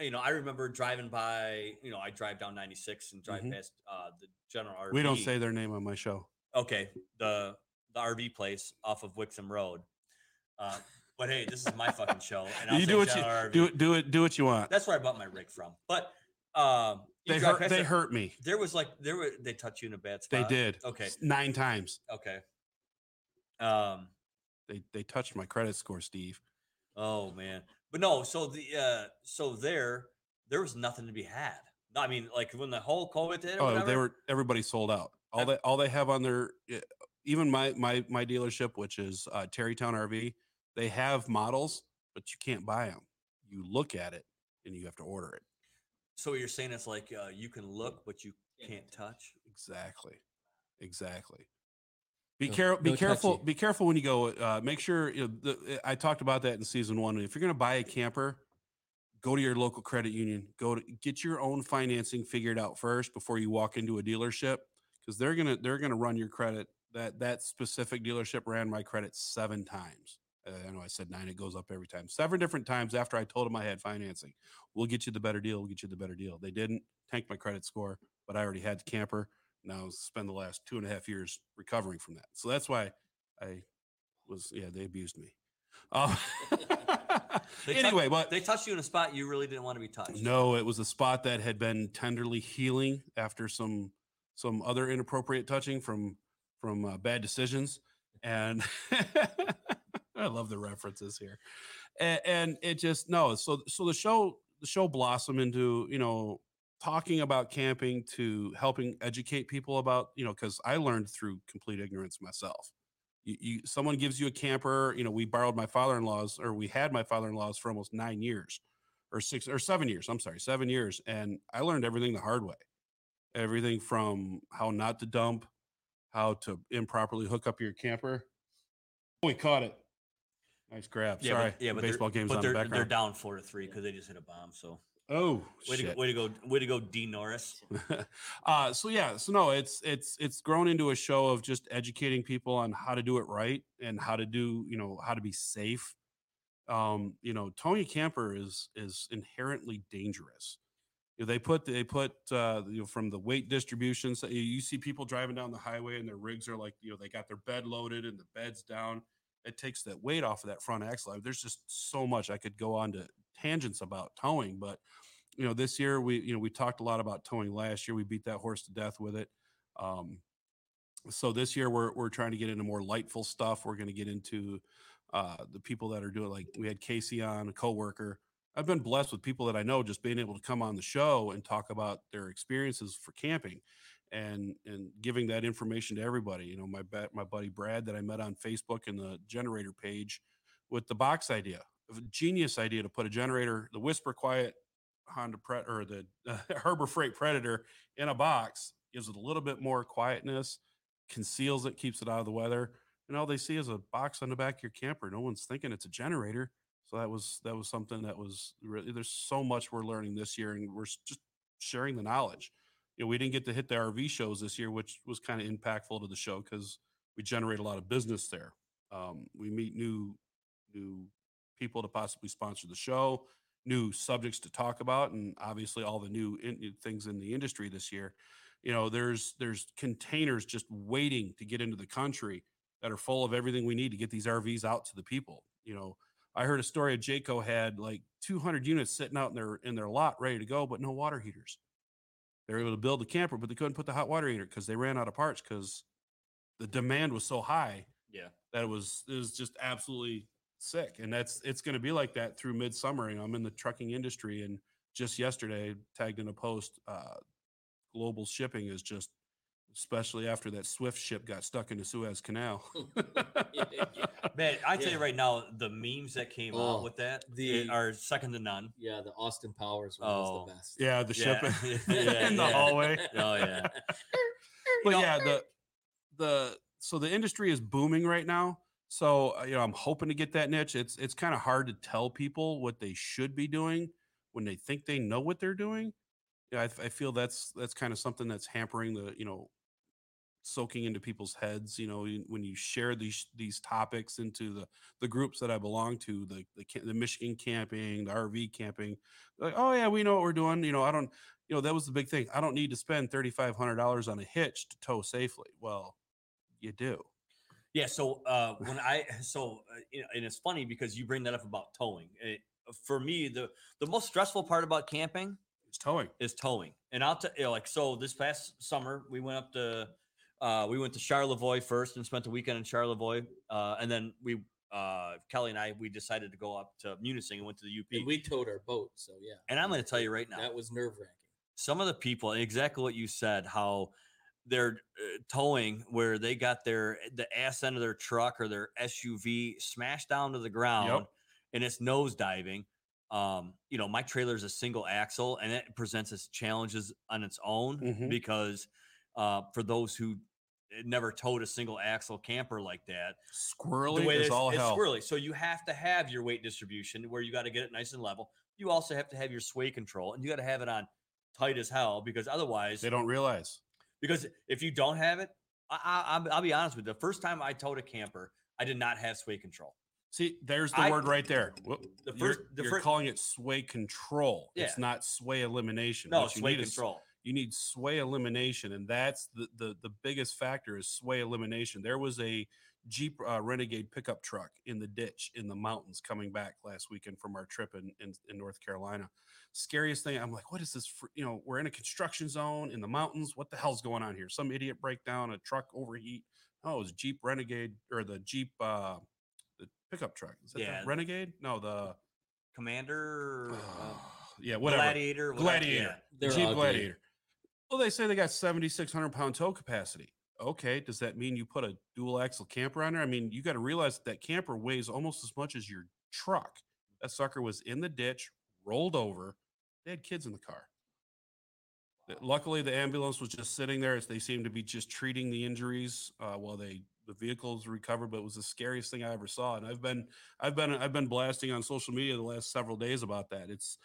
C: you know, I remember driving by, you know, I drive down 96 and drive
D: Mhm.
C: past uh, the general RV.
D: We don't say their name on my show.
C: okay, the the RV place off of Wixom Road. Uh, but hey, this is my fucking show, and I'll
D: you do what you
C: RV.
D: do. it- Do it. Do what you want.
C: That's where I bought my rig from. But um,
D: They hurt. They hurt me.
C: There was like there were they touch you in a bad spot.
D: They did.
C: Okay.
D: nine times.
C: Okay. Um.
D: They they touched my credit score, Steve.
C: Oh man, but no. So the uh, so there, there was nothing to be had. I mean, like when the whole COVID hit. Or
D: Oh,
C: whatever,
D: they were. Everybody sold out. All they all they have on their, eh, even my my my dealership, which is uh, Terrytown RV, They have models, but you can't buy them. You look at it and you have to order it.
C: So you're saying it's like uh, you can look, but you
B: can't
C: touch.
D: Exactly. Exactly. Be
B: No-
D: careful. Be
B: no
D: careful.
B: touchy.
D: Be careful when you go. Uh, make sure you know, the, I talked about that in season one. If you're going to buy a camper, go to your local credit union. Go to get your own financing figured out first before you walk into a dealership because they're gonna they're gonna run your credit. That that specific dealership ran my credit seven times. Uh, I know I said nine. It goes up every time. Seven different times after I told them I had financing. We'll get you the better deal. We'll get you the better deal. They didn't tank my credit score, but I already had the camper now spend the last two and a half years recovering from that. So that's why I was yeah they abused me.
C: Tou-
D: anyway, but
C: They touched you in a spot you really didn't want to be touched.
D: no, it was a spot that had been tenderly healing after some some other inappropriate touching from from uh, bad decisions, and I love the references here, and, and it just no. So so the show the show blossomed into you know talking about camping to helping educate people about you know because I learned through complete ignorance myself. You, you someone gives you a camper, you know. We borrowed my father-in-law's, or we had my father-in-law's for almost nine years or six or seven years. I'm sorry, seven years. And I learned everything the hard way. Everything from how not to dump, how to improperly hook up your camper. Oh, we caught it. Nice grab.
C: Yeah,
D: sorry.
C: but, yeah, but
D: baseball game's
C: but
D: on
C: they're,
D: the
C: they're down four to three because they just hit a bomb. So
D: Oh,
C: way to, go, way to go, way to go, D Norris.
D: uh, so yeah, so no, it's it's it's grown into a show of just educating people on how to do it right and how to do you know how to be safe. Um, you know, Tony Camper is is inherently dangerous. You know, they put they put uh, you know from the weight distributions. You, you see people driving down the highway and their rigs are like you know they got their bed loaded and the bed's down. It takes that weight off of that front axle. There's just so much I could go on to tangents about towing, but you know this year we you know we talked a lot about towing last year. We beat that horse to death with it um so this year we're we're trying to get into more lightful stuff. We're going to get into uh the people that are doing like we had casey on a coworker. I've been blessed with people that i know just being able to come on the show and talk about their experiences for camping and and giving that information to everybody. You know my my buddy brad that i met on facebook and the generator page with the box idea genius idea to put a generator the whisper quiet Honda Pre- or the uh, Harbor Freight Predator in a box gives it a little bit more quietness, conceals it, keeps it out of the weather. And all they see is a box on the back of your camper. No one's thinking it's a generator. So that was that was something that was really there's so much we're learning this year, and we're just sharing the knowledge. You know, we didn't get to hit the RV shows this year, which was kind of impactful to the show because we generate a lot of business there. Um, we meet new new people to possibly sponsor the show new subjects to talk about and obviously all the new in, things in the industry this year. You know there's there's containers just waiting to get into the country that are full of everything we need to get these rvs out to the people. You know i heard a story of jayco had like 200 units sitting out in their in their lot ready to go but no water heaters. They were able to build the camper but they couldn't put the hot water heater because they ran out of parts because the demand was so high
C: Yeah.
D: that it was it was just absolutely sick and that's it's going to be like that through midsummer and i'm in the trucking industry and just yesterday tagged in a post uh global shipping is just especially after that swift ship got stuck in the suez canal
C: Man, I tell
B: Yeah.
C: you right now, the memes that came
B: Oh,
C: out with that
B: the-
C: the, are second to none.
B: Yeah, the Austin Powers one
C: Oh.
B: was the best.
D: yeah the ship
C: Yeah. Yeah,
D: in the hallway
C: Oh yeah.
D: but
C: know-
D: yeah the the so the industry is booming right now so uh, you know i'm hoping to get that niche. It's it's kind of hard to tell people what they should be doing when they think they know what they're doing. Yeah i, I feel that's that's kind of something that's hampering the you know soaking into people's heads you know when you share these these topics into the the groups that i belong to the the, the michigan camping the rv camping like oh yeah we know what we're doing. You know i don't you know that was the big thing. I don't need to spend $3500 on a hitch to tow safely. Well you do
C: Yeah. So uh, when I so uh, and it's funny because you bring that up about towing. It, for me, the the most stressful part about camping
D: it's towing
C: is towing. And I'll tell you, know, like, so this past summer, we went up to, uh, we went to Charlevoix first and spent the weekend in Charlevoix. Uh, and then we, uh, Kelly and I, we decided to go up to Munising and went to the UP.
B: And we towed our boat, so yeah.
C: And I'm going to tell you right now,
B: That was nerve wracking.
C: some of the people, exactly what you said, how their uh, towing where they got their the ass end of their truck or their SUV smashed down to the ground and it's nose diving. Um, you know, my trailer is a single axle and it presents its challenges on its own
D: Mhm.
C: because uh, for those who never towed a single axle camper like that,
D: Squirrely
C: the way
D: is
C: it's,
D: all
C: it's
D: hell.
C: squirrely. So you have to have your weight distribution where you got to get it nice and level. You also have to have your sway control and you got to have it on tight as hell because otherwise,
D: They don't realize.
C: Because if you don't have it, I, I, I'll- I'll be honest with you. The first time I towed a camper, I did not have sway control.
D: See, there's the
C: I-
D: word right there.
C: The
D: You're-
C: first- the
D: you're
C: fir-
D: calling it sway control. It's not sway elimination.
C: No,
D: What
C: sway
D: is-
C: control.
D: you need sway elimination and that's the, the the biggest factor is sway elimination there was a jeep uh, renegade pickup truck in the ditch in the mountains coming back last weekend from our trip in, in, in north carolina scariest thing i'm like what is this for, you know we're in a construction zone in the mountains what the hell's going on here some idiot breakdown a truck overheat oh it was jeep renegade or the jeep uh the pickup truck is that
C: Yeah.
D: the renegade no the
C: Commander, uh,
D: yeah whatever
C: Gladiator, whatever,
D: Gladiator.
C: yeah.
D: Jeep
B: ugly.
D: Gladiator. Well, they say they got 7,600 pound tow capacity. Okay, does that mean you put a dual axle camper on there? I mean, you got to realize that, that camper weighs almost as much as your truck. That sucker was in the ditch, rolled over. They had kids in the car. Luckily, the ambulance was just sitting there. As they seemed to be just treating the injuries uh, while they the vehicles recovered. But it was the scariest thing I ever saw. And I've been I've been I've been blasting on social media the last several days about that. It's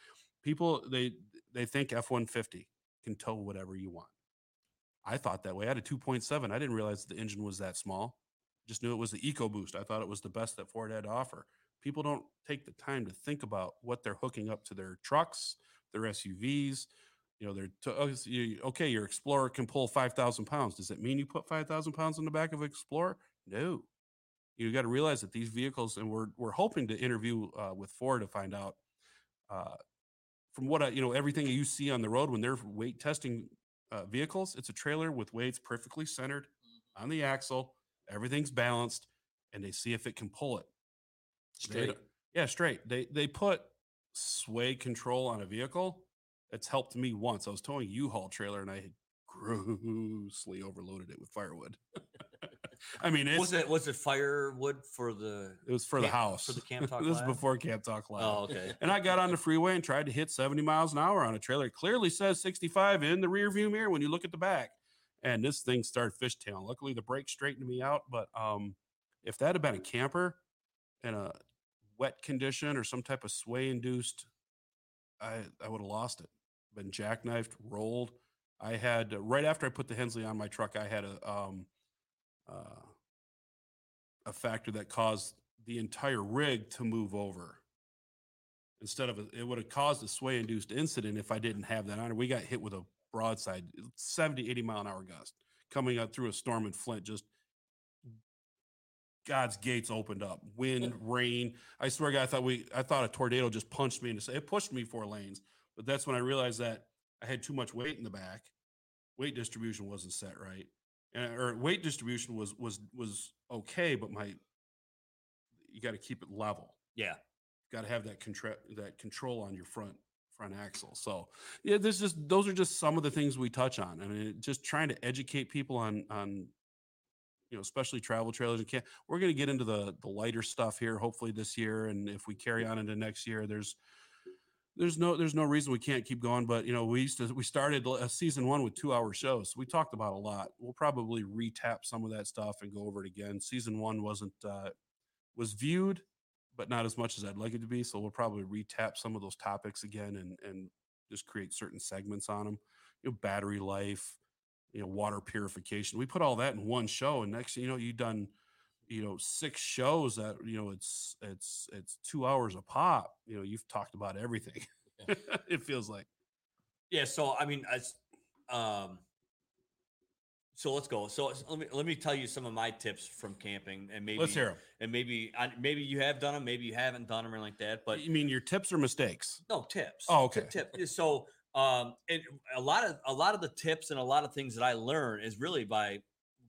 D: people they they think F one fifty can tow whatever you want. I thought that way. I had a 2.7. I didn't realize the engine was that small. Just knew it was the EcoBoost. I thought it was the best that Ford had to offer. People don't take the time to think about what they're hooking up to their trucks, their SUVs. You know, they're to, oh, okay. Your Explorer can pull 5,000 pounds. Does that mean you put 5,000 pounds in the back of Explorer? No. You got to realize that these vehicles, and we're we're hoping to interview uh, with Ford to find out uh, from what I, you know, everything you see on the road when they're weight testing uh, vehicles, it's a trailer with weights perfectly centered on the axle. Everything's balanced, and they see if it can pull it
B: Straight.
D: don't- Yeah, straight. They they put sway control on a vehicle. It's helped me once. I was towing a U-Haul trailer, and I had grossly overloaded it with firewood. I mean, it's,
C: Was it was it firewood for the
D: it was for the house
C: for the Camp Talk
D: this
C: is
D: before Camp Talk Live.
C: Oh, okay.
D: And I got on the freeway and tried to hit 70 miles an hour on a trailer. It clearly says 65 in the rear view mirror when you look at the back. And this thing started fishtailing. Luckily, the brake straightened me out. But um, if that had been a camper and a wet condition or some type of sway induced, I, I would have lost it. Been jackknifed, rolled. I had right after I put the Hensley on my truck, I had a um, uh, a factor that caused the entire rig to move over instead of a, it would have caused a sway induced incident if I didn't have that on. We got hit with a broadside 70, 80 mile an hour gust coming up through a storm in Flint. Just God's gates opened up, wind, rain. I swear, to God, I thought we, I thought a tornado just punched me into. It pushed me four lanes, but that's when I realized that I had too much weight in the back. Weight distribution wasn't set right, and, or weight distribution was was was okay, but my you got to keep it level
C: Yeah.
D: got to have that control that control on your front front axle. So yeah, this just those are just some of the things we touch on. I mean, just trying to educate people on on you know, especially travel trailers. And can't we're going to get into the the lighter stuff here, hopefully this year, and if we carry on into next year, there's there's no there's no reason we can't keep going. But you know, we used to we started a season one with two hour shows. We talked about a lot. We'll probably retap some of that stuff and go over it again. Season one wasn't uh, was viewed but not as much as I'd like it to be. So we'll probably retap some of those topics again and and just create certain segments on them. You know, battery life, you know, water purification. We put all that in one show, and next, you know, you've done, you know, six shows that you know it's it's it's two hours a pop. You know, you've talked about everything. it feels like.
C: Yeah. So I mean, as um, so let's go. So let me let me tell you some of my tips from camping, and maybe
D: Let's hear them.
C: and maybe I, maybe you have done them, maybe you haven't done them or like that. But
D: you mean your tips or mistakes?
C: no tips.
D: Oh, okay.
C: Tip. Yeah, So um, and a lot of a lot of the tips and a lot of things that I learn is really by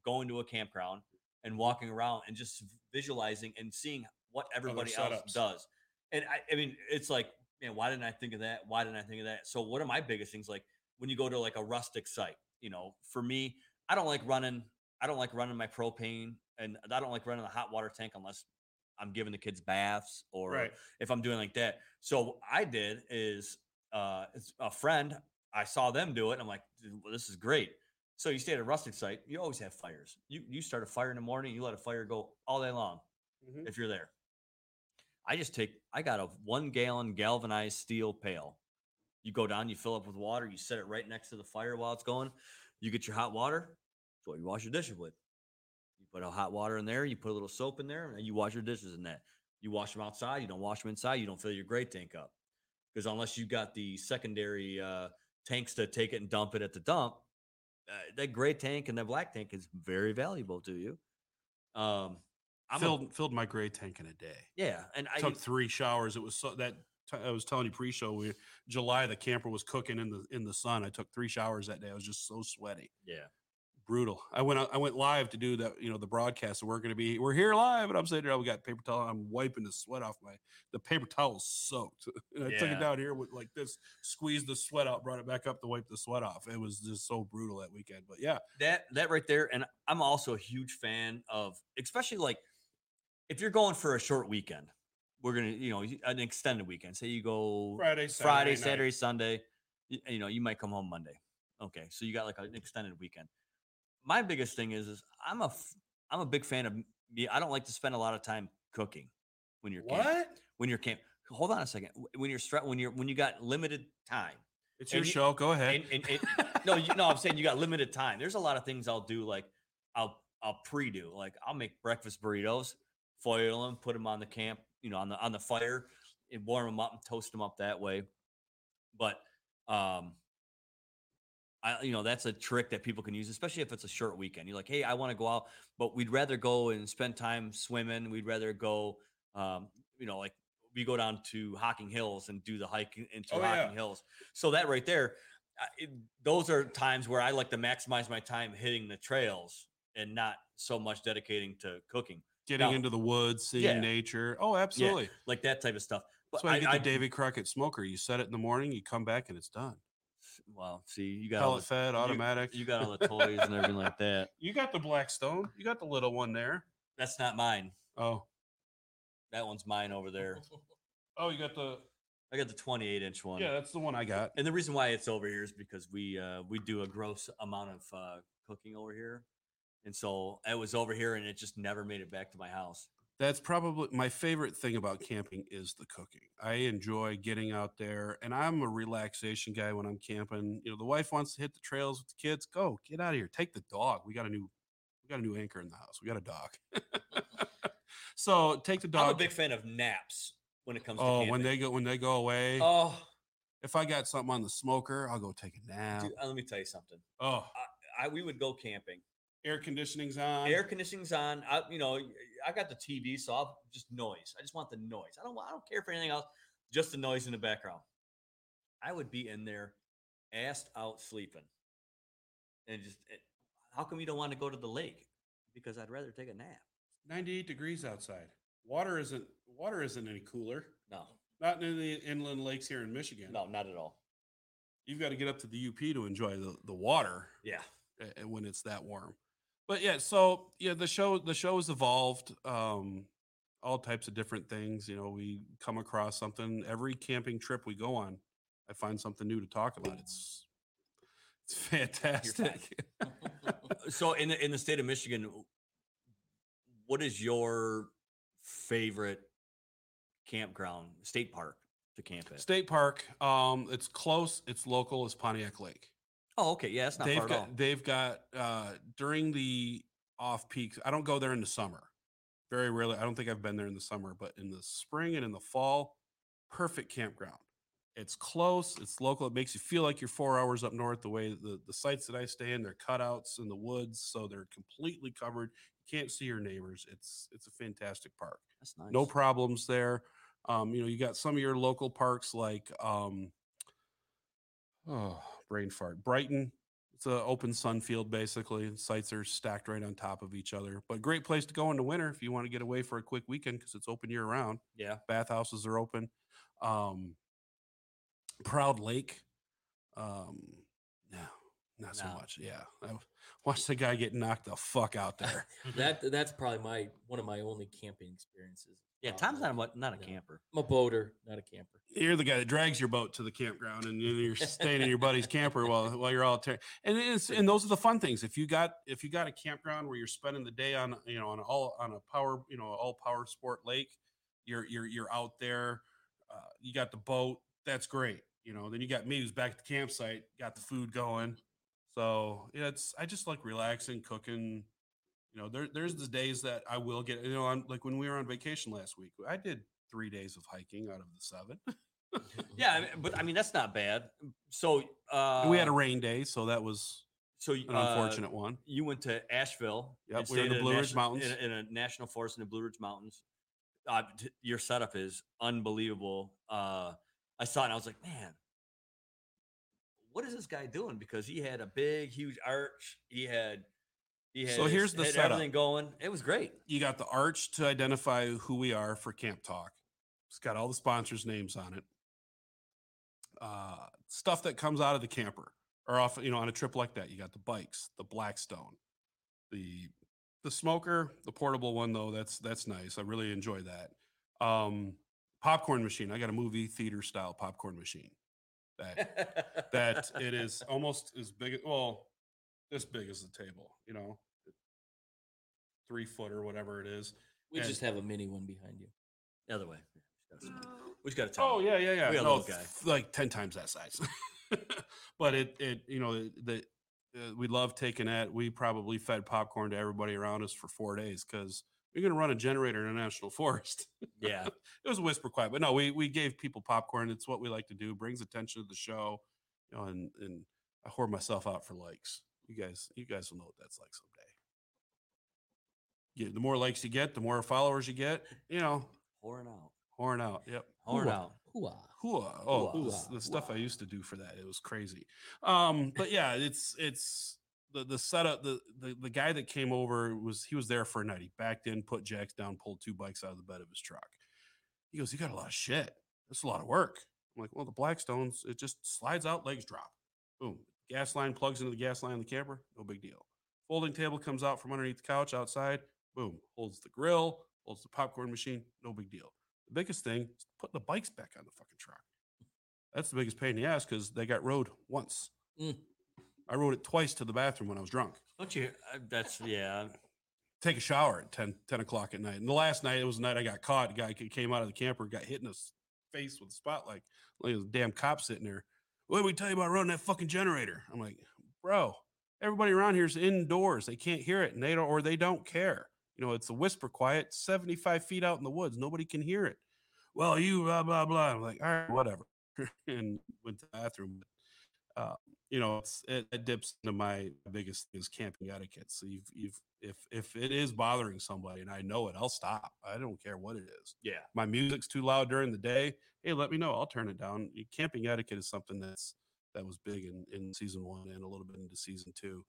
C: going to a campground and walking around and just visualizing and seeing what everybody else does. And I, I mean, it's like, man, why didn't I think of that? Why didn't I think of that? So one of my biggest things, like when you go to like a rustic site, you know, for me, I don't like running. I don't like running my propane, and I don't like running the hot water tank unless I'm giving the kids baths or if I'm doing like that. So what I did is uh, it's a friend. I saw them do it. I'm like, well, this is great. So you stay at a rustic site. You always have fires. You you start a fire in the morning. You let a fire go all day long
D: Mhm.
C: if you're there. I just take. I got a one gallon galvanized steel pail. You go down. You fill up with water. You set it right next to the fire while it's going. You get your hot water. That's what you wash your dishes with. You put a hot water in there. You put a little soap in there, and you wash your dishes in that. You wash them outside. You don't wash them inside. You don't fill your gray tank up because unless you got the secondary uh, tanks to take it and dump it at the dump, uh, that gray tank and that black tank is very valuable to you. Um, I'm a-
D: filled filled my gray tank in a day.
C: yeah, and I
D: took three showers. It was so that t- I was telling you pre-show. We July the camper was cooking in the in the sun. I took three showers that day. I was just so sweaty,
C: yeah.
D: Brutal. I went I went live to do that. You know the broadcast. So we're going to be we're here live, and I'm sitting there. We got paper towel. I'm wiping the sweat off my the paper towel's soaked. And I took it down here with like this, squeezed the sweat out, brought it back up to wipe the sweat off. It was just so brutal that weekend. But yeah,
C: that that right there and i'm also a huge fan of especially like if you're going for a short weekend we're gonna you know an extended weekend say you go
D: Friday,
C: friday
D: Saturday night.
C: saturday sunday y- you know you might come home monday okay so you got like an extended weekend my biggest thing is is i'm a i'm a big fan of me i don't like to spend a lot of time cooking when you're camping.
D: what?
C: when you're camp hold on a second when you're stre- when you're when you got limited time
D: It's your
C: you-
D: show. Go ahead.
C: and, and, and no, you, no, I'm saying you got limited time. There's a lot of things I'll do, like I'll I'll pre-do, like I'll make breakfast burritos, foil them, put them on the camp, you know, on the on the fire, and warm them up and toast them up that way. But um, I you know that's a trick that people can use, especially if it's a short weekend. You're like, hey, I want to go out, but we'd rather go and spend time swimming. We'd rather go, um, you know, like we go down to Hocking Hills and do the hike into
D: Oh, yeah.
C: Hocking Hills. So that right there, it, those are times where I like to maximize my time hitting the trails and not so much dedicating to cooking,
D: Getting
C: now-
D: into the woods, seeing
C: Yeah.
D: nature. Oh, absolutely.
C: like that type of stuff.
D: That's
C: But
D: why
C: I,
D: you get
C: I-
D: the Davy Crockett smoker. You set it in the morning, you come back, and it's done.
C: Well, see, you got all
D: Pellet
C: the,
D: fed,
C: you-
D: automatic.
C: you got all the toys and everything like that.
D: You got the Blackstone. You got the little one there.
C: That's not mine.
D: Oh,
C: That one's mine over there.
D: oh, you got the.
C: I got the 28 inch one.
D: Yeah, that's the one I got.
C: And the reason why it's over here is because we uh, we do a gross amount of uh, cooking over here, and so it was over here, and it just never made it back to my house.
D: That's probably my favorite thing about camping is the cooking. I enjoy getting out there, and I'm a relaxation guy when I'm camping. You know, the wife wants to hit the trails with the kids. Go get out of here. Take the dog. We got a new, we got a new anchor in the house. We got a dog. so take the dog.
C: I'm a big fan of naps when it comes to
D: oh,
C: camping.
D: when they go when they go away.
C: oh,
D: If I got something on the smoker, I'll go take a nap.
C: dude, uh, let me tell you something.
D: Oh,
C: I we would go camping.
D: air conditioning's on.
C: Air conditioning's on. I, you know, I got the TV, so I'll just noise. I just want the noise. I don't. I don't care for anything else. Just the noise in the background. I would be in there, assed out sleeping, and just. It, how come you don't want to go to the lake? Because I'd rather take a nap.
D: 98 degrees outside. Water isn't water isn't any cooler.
C: No,
D: Not in the inland lakes here in Michigan.
C: no, not at all.
D: You've got to get up to the UP to enjoy the, the water
C: Yeah.
D: uh, when it's that warm. But yeah, so yeah, the show the show has evolved. Um, all types of different things. You know, we come across something every camping trip we go on. I find something new to talk about. It's it's fantastic.
C: so in the in the state of Michigan, what is your favorite campground, state park to camp at?
D: State Park. Um, it's close. It's local. It's Pontiac Lake.
C: Oh, okay, yeah, that's not
D: they've
C: far
D: got
C: at all.
D: they've got uh during the off peaks. I don't go there in the summer. Very rarely. I don't think I've been there in the summer, but in the spring and in the fall, perfect campground. It's close. It's local. It makes you feel like you're four hours up north. The way the the sites that I stay in, they're cutouts in the woods, so they're completely covered. You can't see your neighbors. It's it's a fantastic park
C: That's nice.
D: no problems there. Um, you know, you got some of your local parks like um, oh, brain fart, Brighton. It's an open sun field basically. Sites are stacked right on top of each other, but great place to go in the winter if you want to get away for a quick weekend because it's open year round.
C: Yeah.
D: Bathhouses are open. Um, Proud Lake. Um, no, not so
C: No.
D: much. Yeah, I watched the guy get knocked the fuck out there.
B: That that's probably my one of my only camping experiences.
C: Yeah, Tom's not a, not a
B: Yeah.
C: camper.
B: I'm a boater, not a camper.
D: you're the guy that drags your boat to the campground and you- you're staying in your buddy's camper while while you're all ter- and it's and those are the fun things if you got if you got a campground where you're spending the day on you know on all on a power you know all power sport lake you're you're you're out there uh, you got the boat that's great you know then you got me who's back at the campsite got the food going so yeah it's i just like relaxing cooking you know there, there's the days that i will get you know I'm like when we were on vacation last week i did three days of hiking out of the seven
C: Yeah, I mean, but I mean that's not bad. So uh,
D: we had a rain day, so that was
C: so
D: an
C: uh,
D: unfortunate one.
C: You went to Asheville.
D: Yep, we were in the Blue Ridge Mountains.
C: in, a- in a national forest in the Blue Ridge Mountains. Uh, t- your setup is unbelievable. Uh, I saw it and I was like, man, what is this guy doing? Because he had a big, huge arch. He had, he.
D: So
C: his-
D: here's the
C: had
D: setup.
C: Everything going. It was great.
D: You got the arch to identify who we are for Camp Talk. It's got all the sponsors' names on it. Uh, stuff that comes out of the camper or off, you know, on a trip like that. You got the bikes, the Blackstone, the the smoker, the portable one though. That's that's nice. I really enjoy that. Um, popcorn machine. I got a movie theater style popcorn machine. That that it is almost as big as well this big as the table you know three foot or whatever it is
B: We
D: And-
B: just have a mini one behind you.
C: The other way. We just got to tell.
D: oh yeah yeah yeah
C: We got a
D: no,
C: little guy.
D: like 10 times that size but it it you know the uh, we love taking that we probably fed popcorn to everybody around us for four days because we're going to run a generator in a national forest
C: Yeah.
D: it was a whisper quiet, but no, we we gave people popcorn. It's what we like to do. Brings attention to the show, you know, and and I whore myself out for likes. You guys, you guys will know what that's like someday. Yeah, the more likes you get, the more followers you get. You know,
C: Pouring out.
D: whoring out. Yep,
C: Pouring
D: Hooah.
C: out.
B: Hooah.
D: Hooah. Oh,
C: Hooah.
D: the s- the, stuff I used to do for that, it was crazy. Um, but yeah, it's it's the the setup. The, the the guy that came over was he was there for a night. He backed in, put jacks down, pulled two bikes out of the bed of his truck. He goes, "You got a lot of shit. That's a lot of work." I'm like, "Well, the Blackstones, it just slides out, legs drop, boom. Gas line plugs into the gas line of the camper, no big deal. Folding table comes out from underneath the couch outside, boom, holds the grill, holds the popcorn machine, no big deal. The biggest thing is putting the bikes back on the fucking truck. That's the biggest pain in the ass because they got rode once.
B: Mm.
D: I rode it twice to the bathroom when I was drunk.
C: Don't you? uh, That's yeah.
D: Take a shower at 10, 10 o'clock at night. And the last night, it was the night I got caught. A guy ca- came out of the camper, got hit in the s- face with a spotlight. Like a damn cop sitting there. What did we tell you about running that fucking generator? I'm like, bro, everybody around here is indoors. They can't hear it and they don't, or they don't care. You know, it's a whisper quiet, 75 feet out in the woods. Nobody can hear it. Well, you blah, blah, blah. I'm like, all right, whatever. and went to the bathroom. Uh, you know, it's, it, it dips into my biggest thing is camping etiquette. So you've, you've, if, if it is bothering somebody and I know it, I'll stop. I don't care what it is.
C: Yeah.
D: My music's too loud during the day. Hey, let me know. I'll turn it down. Camping etiquette is something that's, that was big in, in season one and a little bit into season two.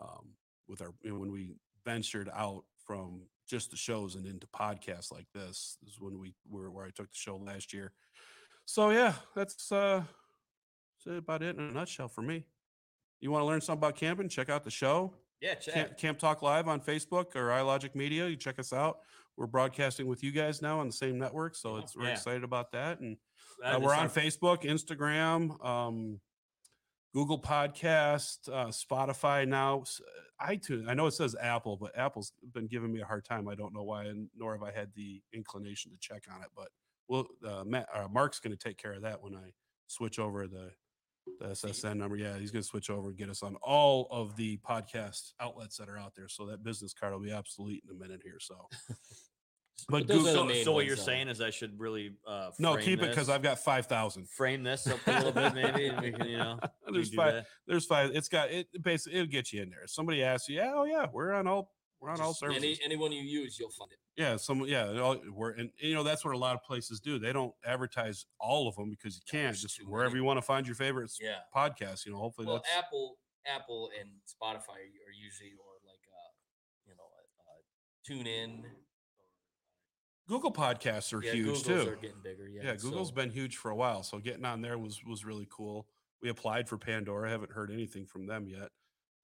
D: Um, with our, you know, when we ventured out from just the shows and into podcasts like this, this is when we were where I took the show last year. So yeah, that's uh that's about it in a nutshell for me. You want to learn something about camping? Check out the show.
C: Yeah. Check.
D: Camp, Camp Talk Live on Facebook or iLogic Media. You check us out. We're broadcasting with you guys now on the same network, so
C: Oh,
D: it's we're
C: yeah.
D: excited about that. And uh, we're on Facebook, Instagram, um, Google Podcast, uh, Spotify now, uh, iTunes. I know it says Apple, but Apple's been giving me a hard time. I don't know why, and nor have I had the inclination to check on it. But well, uh, Matt, uh, Mark's going to take care of that when I switch over the the SSN number. Yeah, he's going to switch over and get us on all of the podcast outlets that are out there. So that business card will be obsolete in a minute here. So, but
B: those are
D: Google,
C: So, so what you're saying is I should really uh,
D: no,
C: frame
D: keep it because I've got five thousand.
C: frame this up a little bit maybe and we can you know
D: There's five.
C: that.
D: There's five. It's got it. Basically, it'll get you in there. If somebody asks you, yeah, oh yeah, we're on all we're on all
B: Just
D: services.
B: Any, anyone you use, you'll find it.
D: yeah, some yeah, all, we're and you know that's what a lot of places do. They don't advertise all of them because you can't. Just wherever
B: many.
D: you want to find your favorite s-
B: Yeah.
D: podcast. You know, hopefully
B: Well,
D: that's
B: Apple, Apple, and Spotify are usually, or like, uh, you know, uh, tune in.
D: Google podcasts are
B: yeah,
D: huge
B: Google's
D: too.
B: are getting bigger. Yeah,
D: yeah, Google's
B: so-
D: been huge for a while, so getting on there was was really cool. we applied for Pandora. Haven't heard anything from them yet.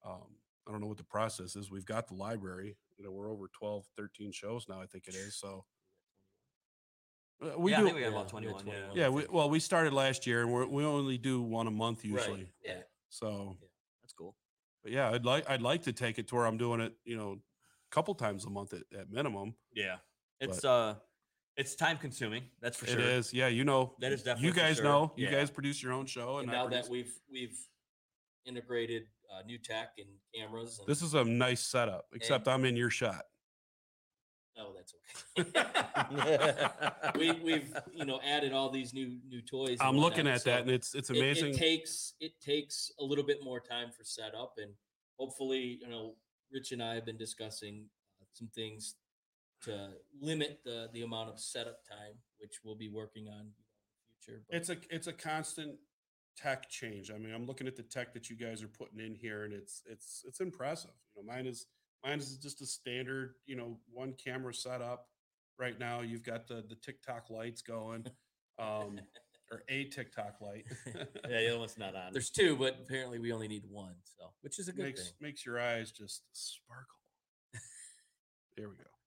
D: Um, I don't know what the process is. We've got the library. You know, we're over 12, 13 shows now. I think it is. So uh, we
C: yeah,
D: do.
C: I think we got
B: yeah,
C: about
B: we got
C: 21. Yeah.
D: yeah, we, well, we started last year, and we're, we only do one a month usually.
B: Right. Yeah.
D: So, yeah,
C: That's cool.
D: but yeah, I'd like I'd like to take it to where I'm doing it. You know, a couple times a month at, at minimum.
C: Yeah. It's uh it's time consuming, that's for sure.
D: It is. Yeah, you know.
C: That is
D: You
C: definitely for
D: guys
C: sure.
D: know. You
C: Yeah.
D: guys produce your own show,
B: And
D: and, I
B: now that we've we've integrated uh, new tech and cameras, and,
D: this is a nice setup. Except I'm in your shot.
B: oh, that's okay. we we've you know added all these new new toys.
D: I'm looking
B: whatnot,
D: at that, and it's it's
B: it-
D: amazing.
B: It, takes it takes a little bit more time for setup, and hopefully, you know, Rich and I have been discussing uh, some things to limit the the amount of setup time, which we'll be working on in the future. But
D: it's a it's a constant tech change. I mean, I'm looking at the tech that you guys are putting in here, and it's it's it's impressive. You know, mine is mine is just a standard, you know, one camera setup. Right now, you've got the the TikTok lights going, um, or a TikTok light.
C: yeah, the other one's not on.
B: there's two, but apparently we only need one, so which is a good
D: makes
B: thing.
D: makes your eyes just sparkle. There we go.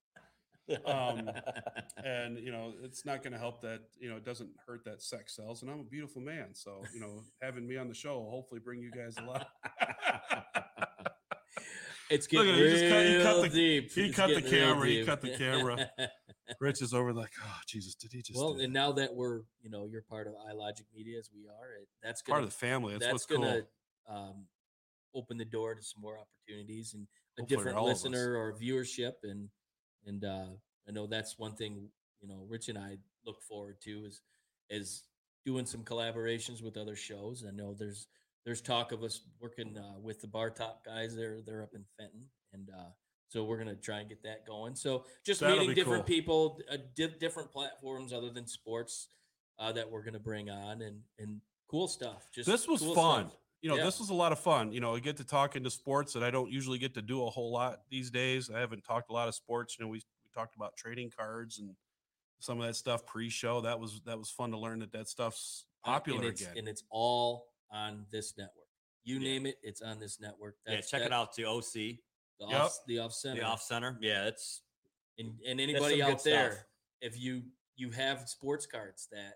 D: Um, and you know it's not going to help that you know it doesn't hurt that sex sells and i'm a beautiful man so you know having me on the show will hopefully bring you guys a lot
B: It's
D: Look
B: getting
D: at it, he just cut- he cut
B: real
D: the-
B: deep.
D: he
B: It's
D: cut the
B: real
D: camera, he cut the camera. rich is over like oh jesus did he just
B: well, and now that we're you know you're part of iLogic Media as we are, it, that's
D: part
B: gonna
D: of the family that's,
B: that's
D: what's
B: gonna um, open the door to some more opportunities and a
D: Hopefully
B: different
D: all of us.
B: listener or viewership and and uh, I know that's one thing you know Rich and I look forward to is is doing some collaborations with other shows. I know there's there's talk of us working uh, with the Bar Top guys. They're they're up in Fenton, and uh, so we're gonna try and get that going. So just
D: That'll
B: meeting different
D: cool.
B: people, uh, di- different platforms other than sports uh, that we're gonna bring on, and and cool stuff. Just
D: this was
B: cool
D: fun
B: stuff.
D: You know
B: Yeah.
D: this was a lot of fun you know i get to talk into sports that i don't usually get to do a whole lot these days i haven't talked a lot of sports you know we, we talked about trading cards and some of that stuff pre-show that was that was fun to learn that that stuff's
B: Uh, and
D: popular
B: it's,
D: again
B: and it's all on this network. You
C: Yeah.
B: name it, it's on this network.
C: yeah, check it out to OC,
B: The
D: Yep.
B: off, the off center.
C: the off center. Yeah, it's
B: and, and anybody out there,
C: stuff.
B: if you you have sports cards that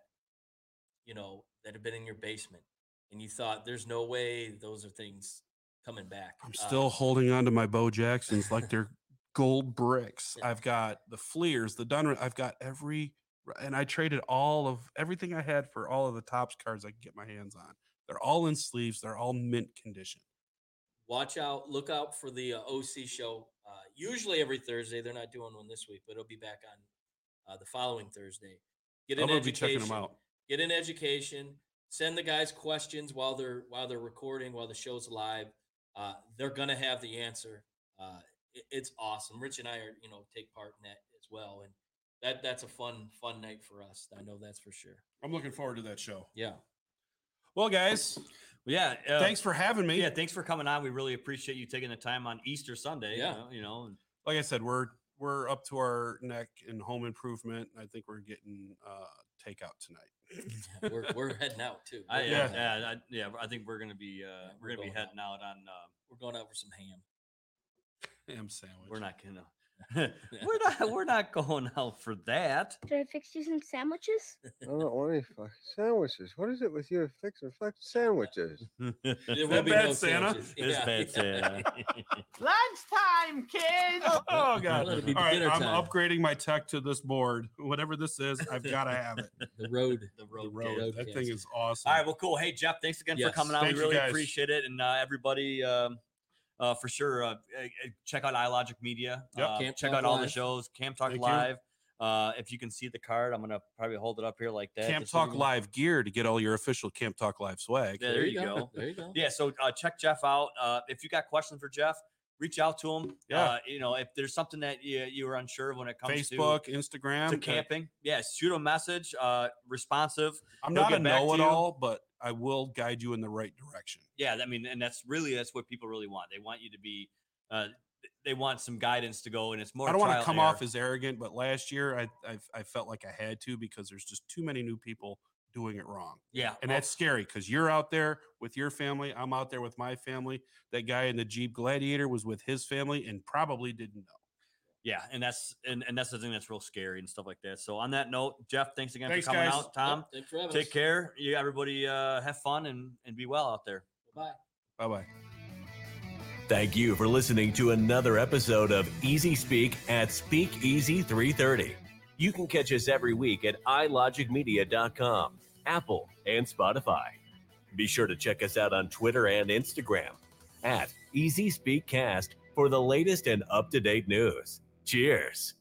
B: you know that have been in your basement, and you thought there's no way those are things coming back.
D: i'm
B: uh,
D: still holding on to my bo jacksons like they're gold bricks. I've got the fleers the done i've got every and i traded all of everything i had for all of the Topps cards i could get my hands on. They're all in sleeves they're all mint condition.
B: Watch out look out for the uh, oc show uh, usually every thursday they're not doing one this week but it'll be back on uh, the following thursday. Get
D: i'm gonna be checking them out.
B: get an education send the guys questions while they're while they're recording while the show's live uh, they're gonna have the answer uh, it- it's awesome rich and i are you know take part in that as well and that that's a fun fun night for us i know that's for sure
D: i'm looking forward to that show
B: yeah
D: well guys
C: yeah. Uh,
D: thanks for having me
C: Yeah, thanks for coming on. We really appreciate you taking the time on Easter Sunday.
B: Yeah.
C: you know, you know, and
D: like I said, we're we're up to our neck in home improvement. I think we're getting uh takeout tonight.
B: we're, we're heading out too
C: I, yeah, yeah. I, yeah. I think we're gonna be uh,
B: we're
C: we're gonna be
B: going out.
C: heading out on. Uh,
B: we're going out for some ham
D: Ham sandwich.
C: we're not gonna. we're not. We're not going out for that.
F: Did I fix you some sandwiches?
G: I don't want any fucking sandwiches. What is it with you fixing fucking sandwiches?
B: there will be
D: bad,
B: no
D: Santa?
B: sandwiches.
C: It's
B: Yeah.
C: bad, Santa.
E: Lunchtime, kids.
D: Oh god! All right, I'm
B: time.
D: upgrading my tech to this board. Whatever this is, I've got to have it.
B: the road
C: the
D: The
C: road.
D: road.
B: road
D: That
B: cast.
D: thing is awesome.
C: All right. Well, cool. Hey, Jeff, thanks again
B: Yes.
C: for coming on.
D: Thank
C: we really appreciate it. And uh, everybody, um, uh, for sure, uh, uh, uh, check out iLogic Media.
D: Yep.
C: Uh,
B: Camp
C: check
B: Talk
C: out all the shows. Camp Talk
D: Thank you.
C: Live. Uh, if you can see the card, I'm gonna probably hold it up here like that.
D: Camp
C: just so
D: Talk
C: can-
D: Live gear to get all your official Camp Talk Live swag.
C: Yeah, there you go.
B: There you go.
C: Yeah. So uh, check Jeff out. Uh, if you got questions for Jeff, reach out to him.
D: Yeah.
C: Uh, you know, if there's something that you you were unsure of when it comes to
D: Facebook, Instagram.
C: to
D: uh,
C: camping, yeah, shoot a message. Uh, responsive.
D: I'm
C: He'll
D: not a know-it-all, but I will guide you in the right direction.
C: yeah i mean and that's really that's what people really want they want you to be uh they want some guidance to go and it's more
D: I don't want to come off as arrogant, but last year I, I I felt like I had to because there's just too many new people doing it wrong.
C: Yeah,
D: And that's scary because you're out there with your family. I'm out there with my family. That guy in the Jeep Gladiator was with his family and probably didn't know.
C: Yeah, and that's and, and that's the thing that's real scary and stuff like that. So on that note, Jeff, thanks again
D: Thanks,
C: for coming
D: guys.
C: out. Tom,
B: Yep, thanks for
C: take
B: us.
C: care. You everybody uh, have fun and and be well out there.
B: Bye.
D: Bye bye.
A: Thank you for listening to another episode of Easy Speak at Speakeasy 330. You can catch us every week at ilogicmedia.com, Apple, and Spotify. Be sure to check us out on Twitter and Instagram at Easy Speak Cast for the latest and up to date news. Cheers.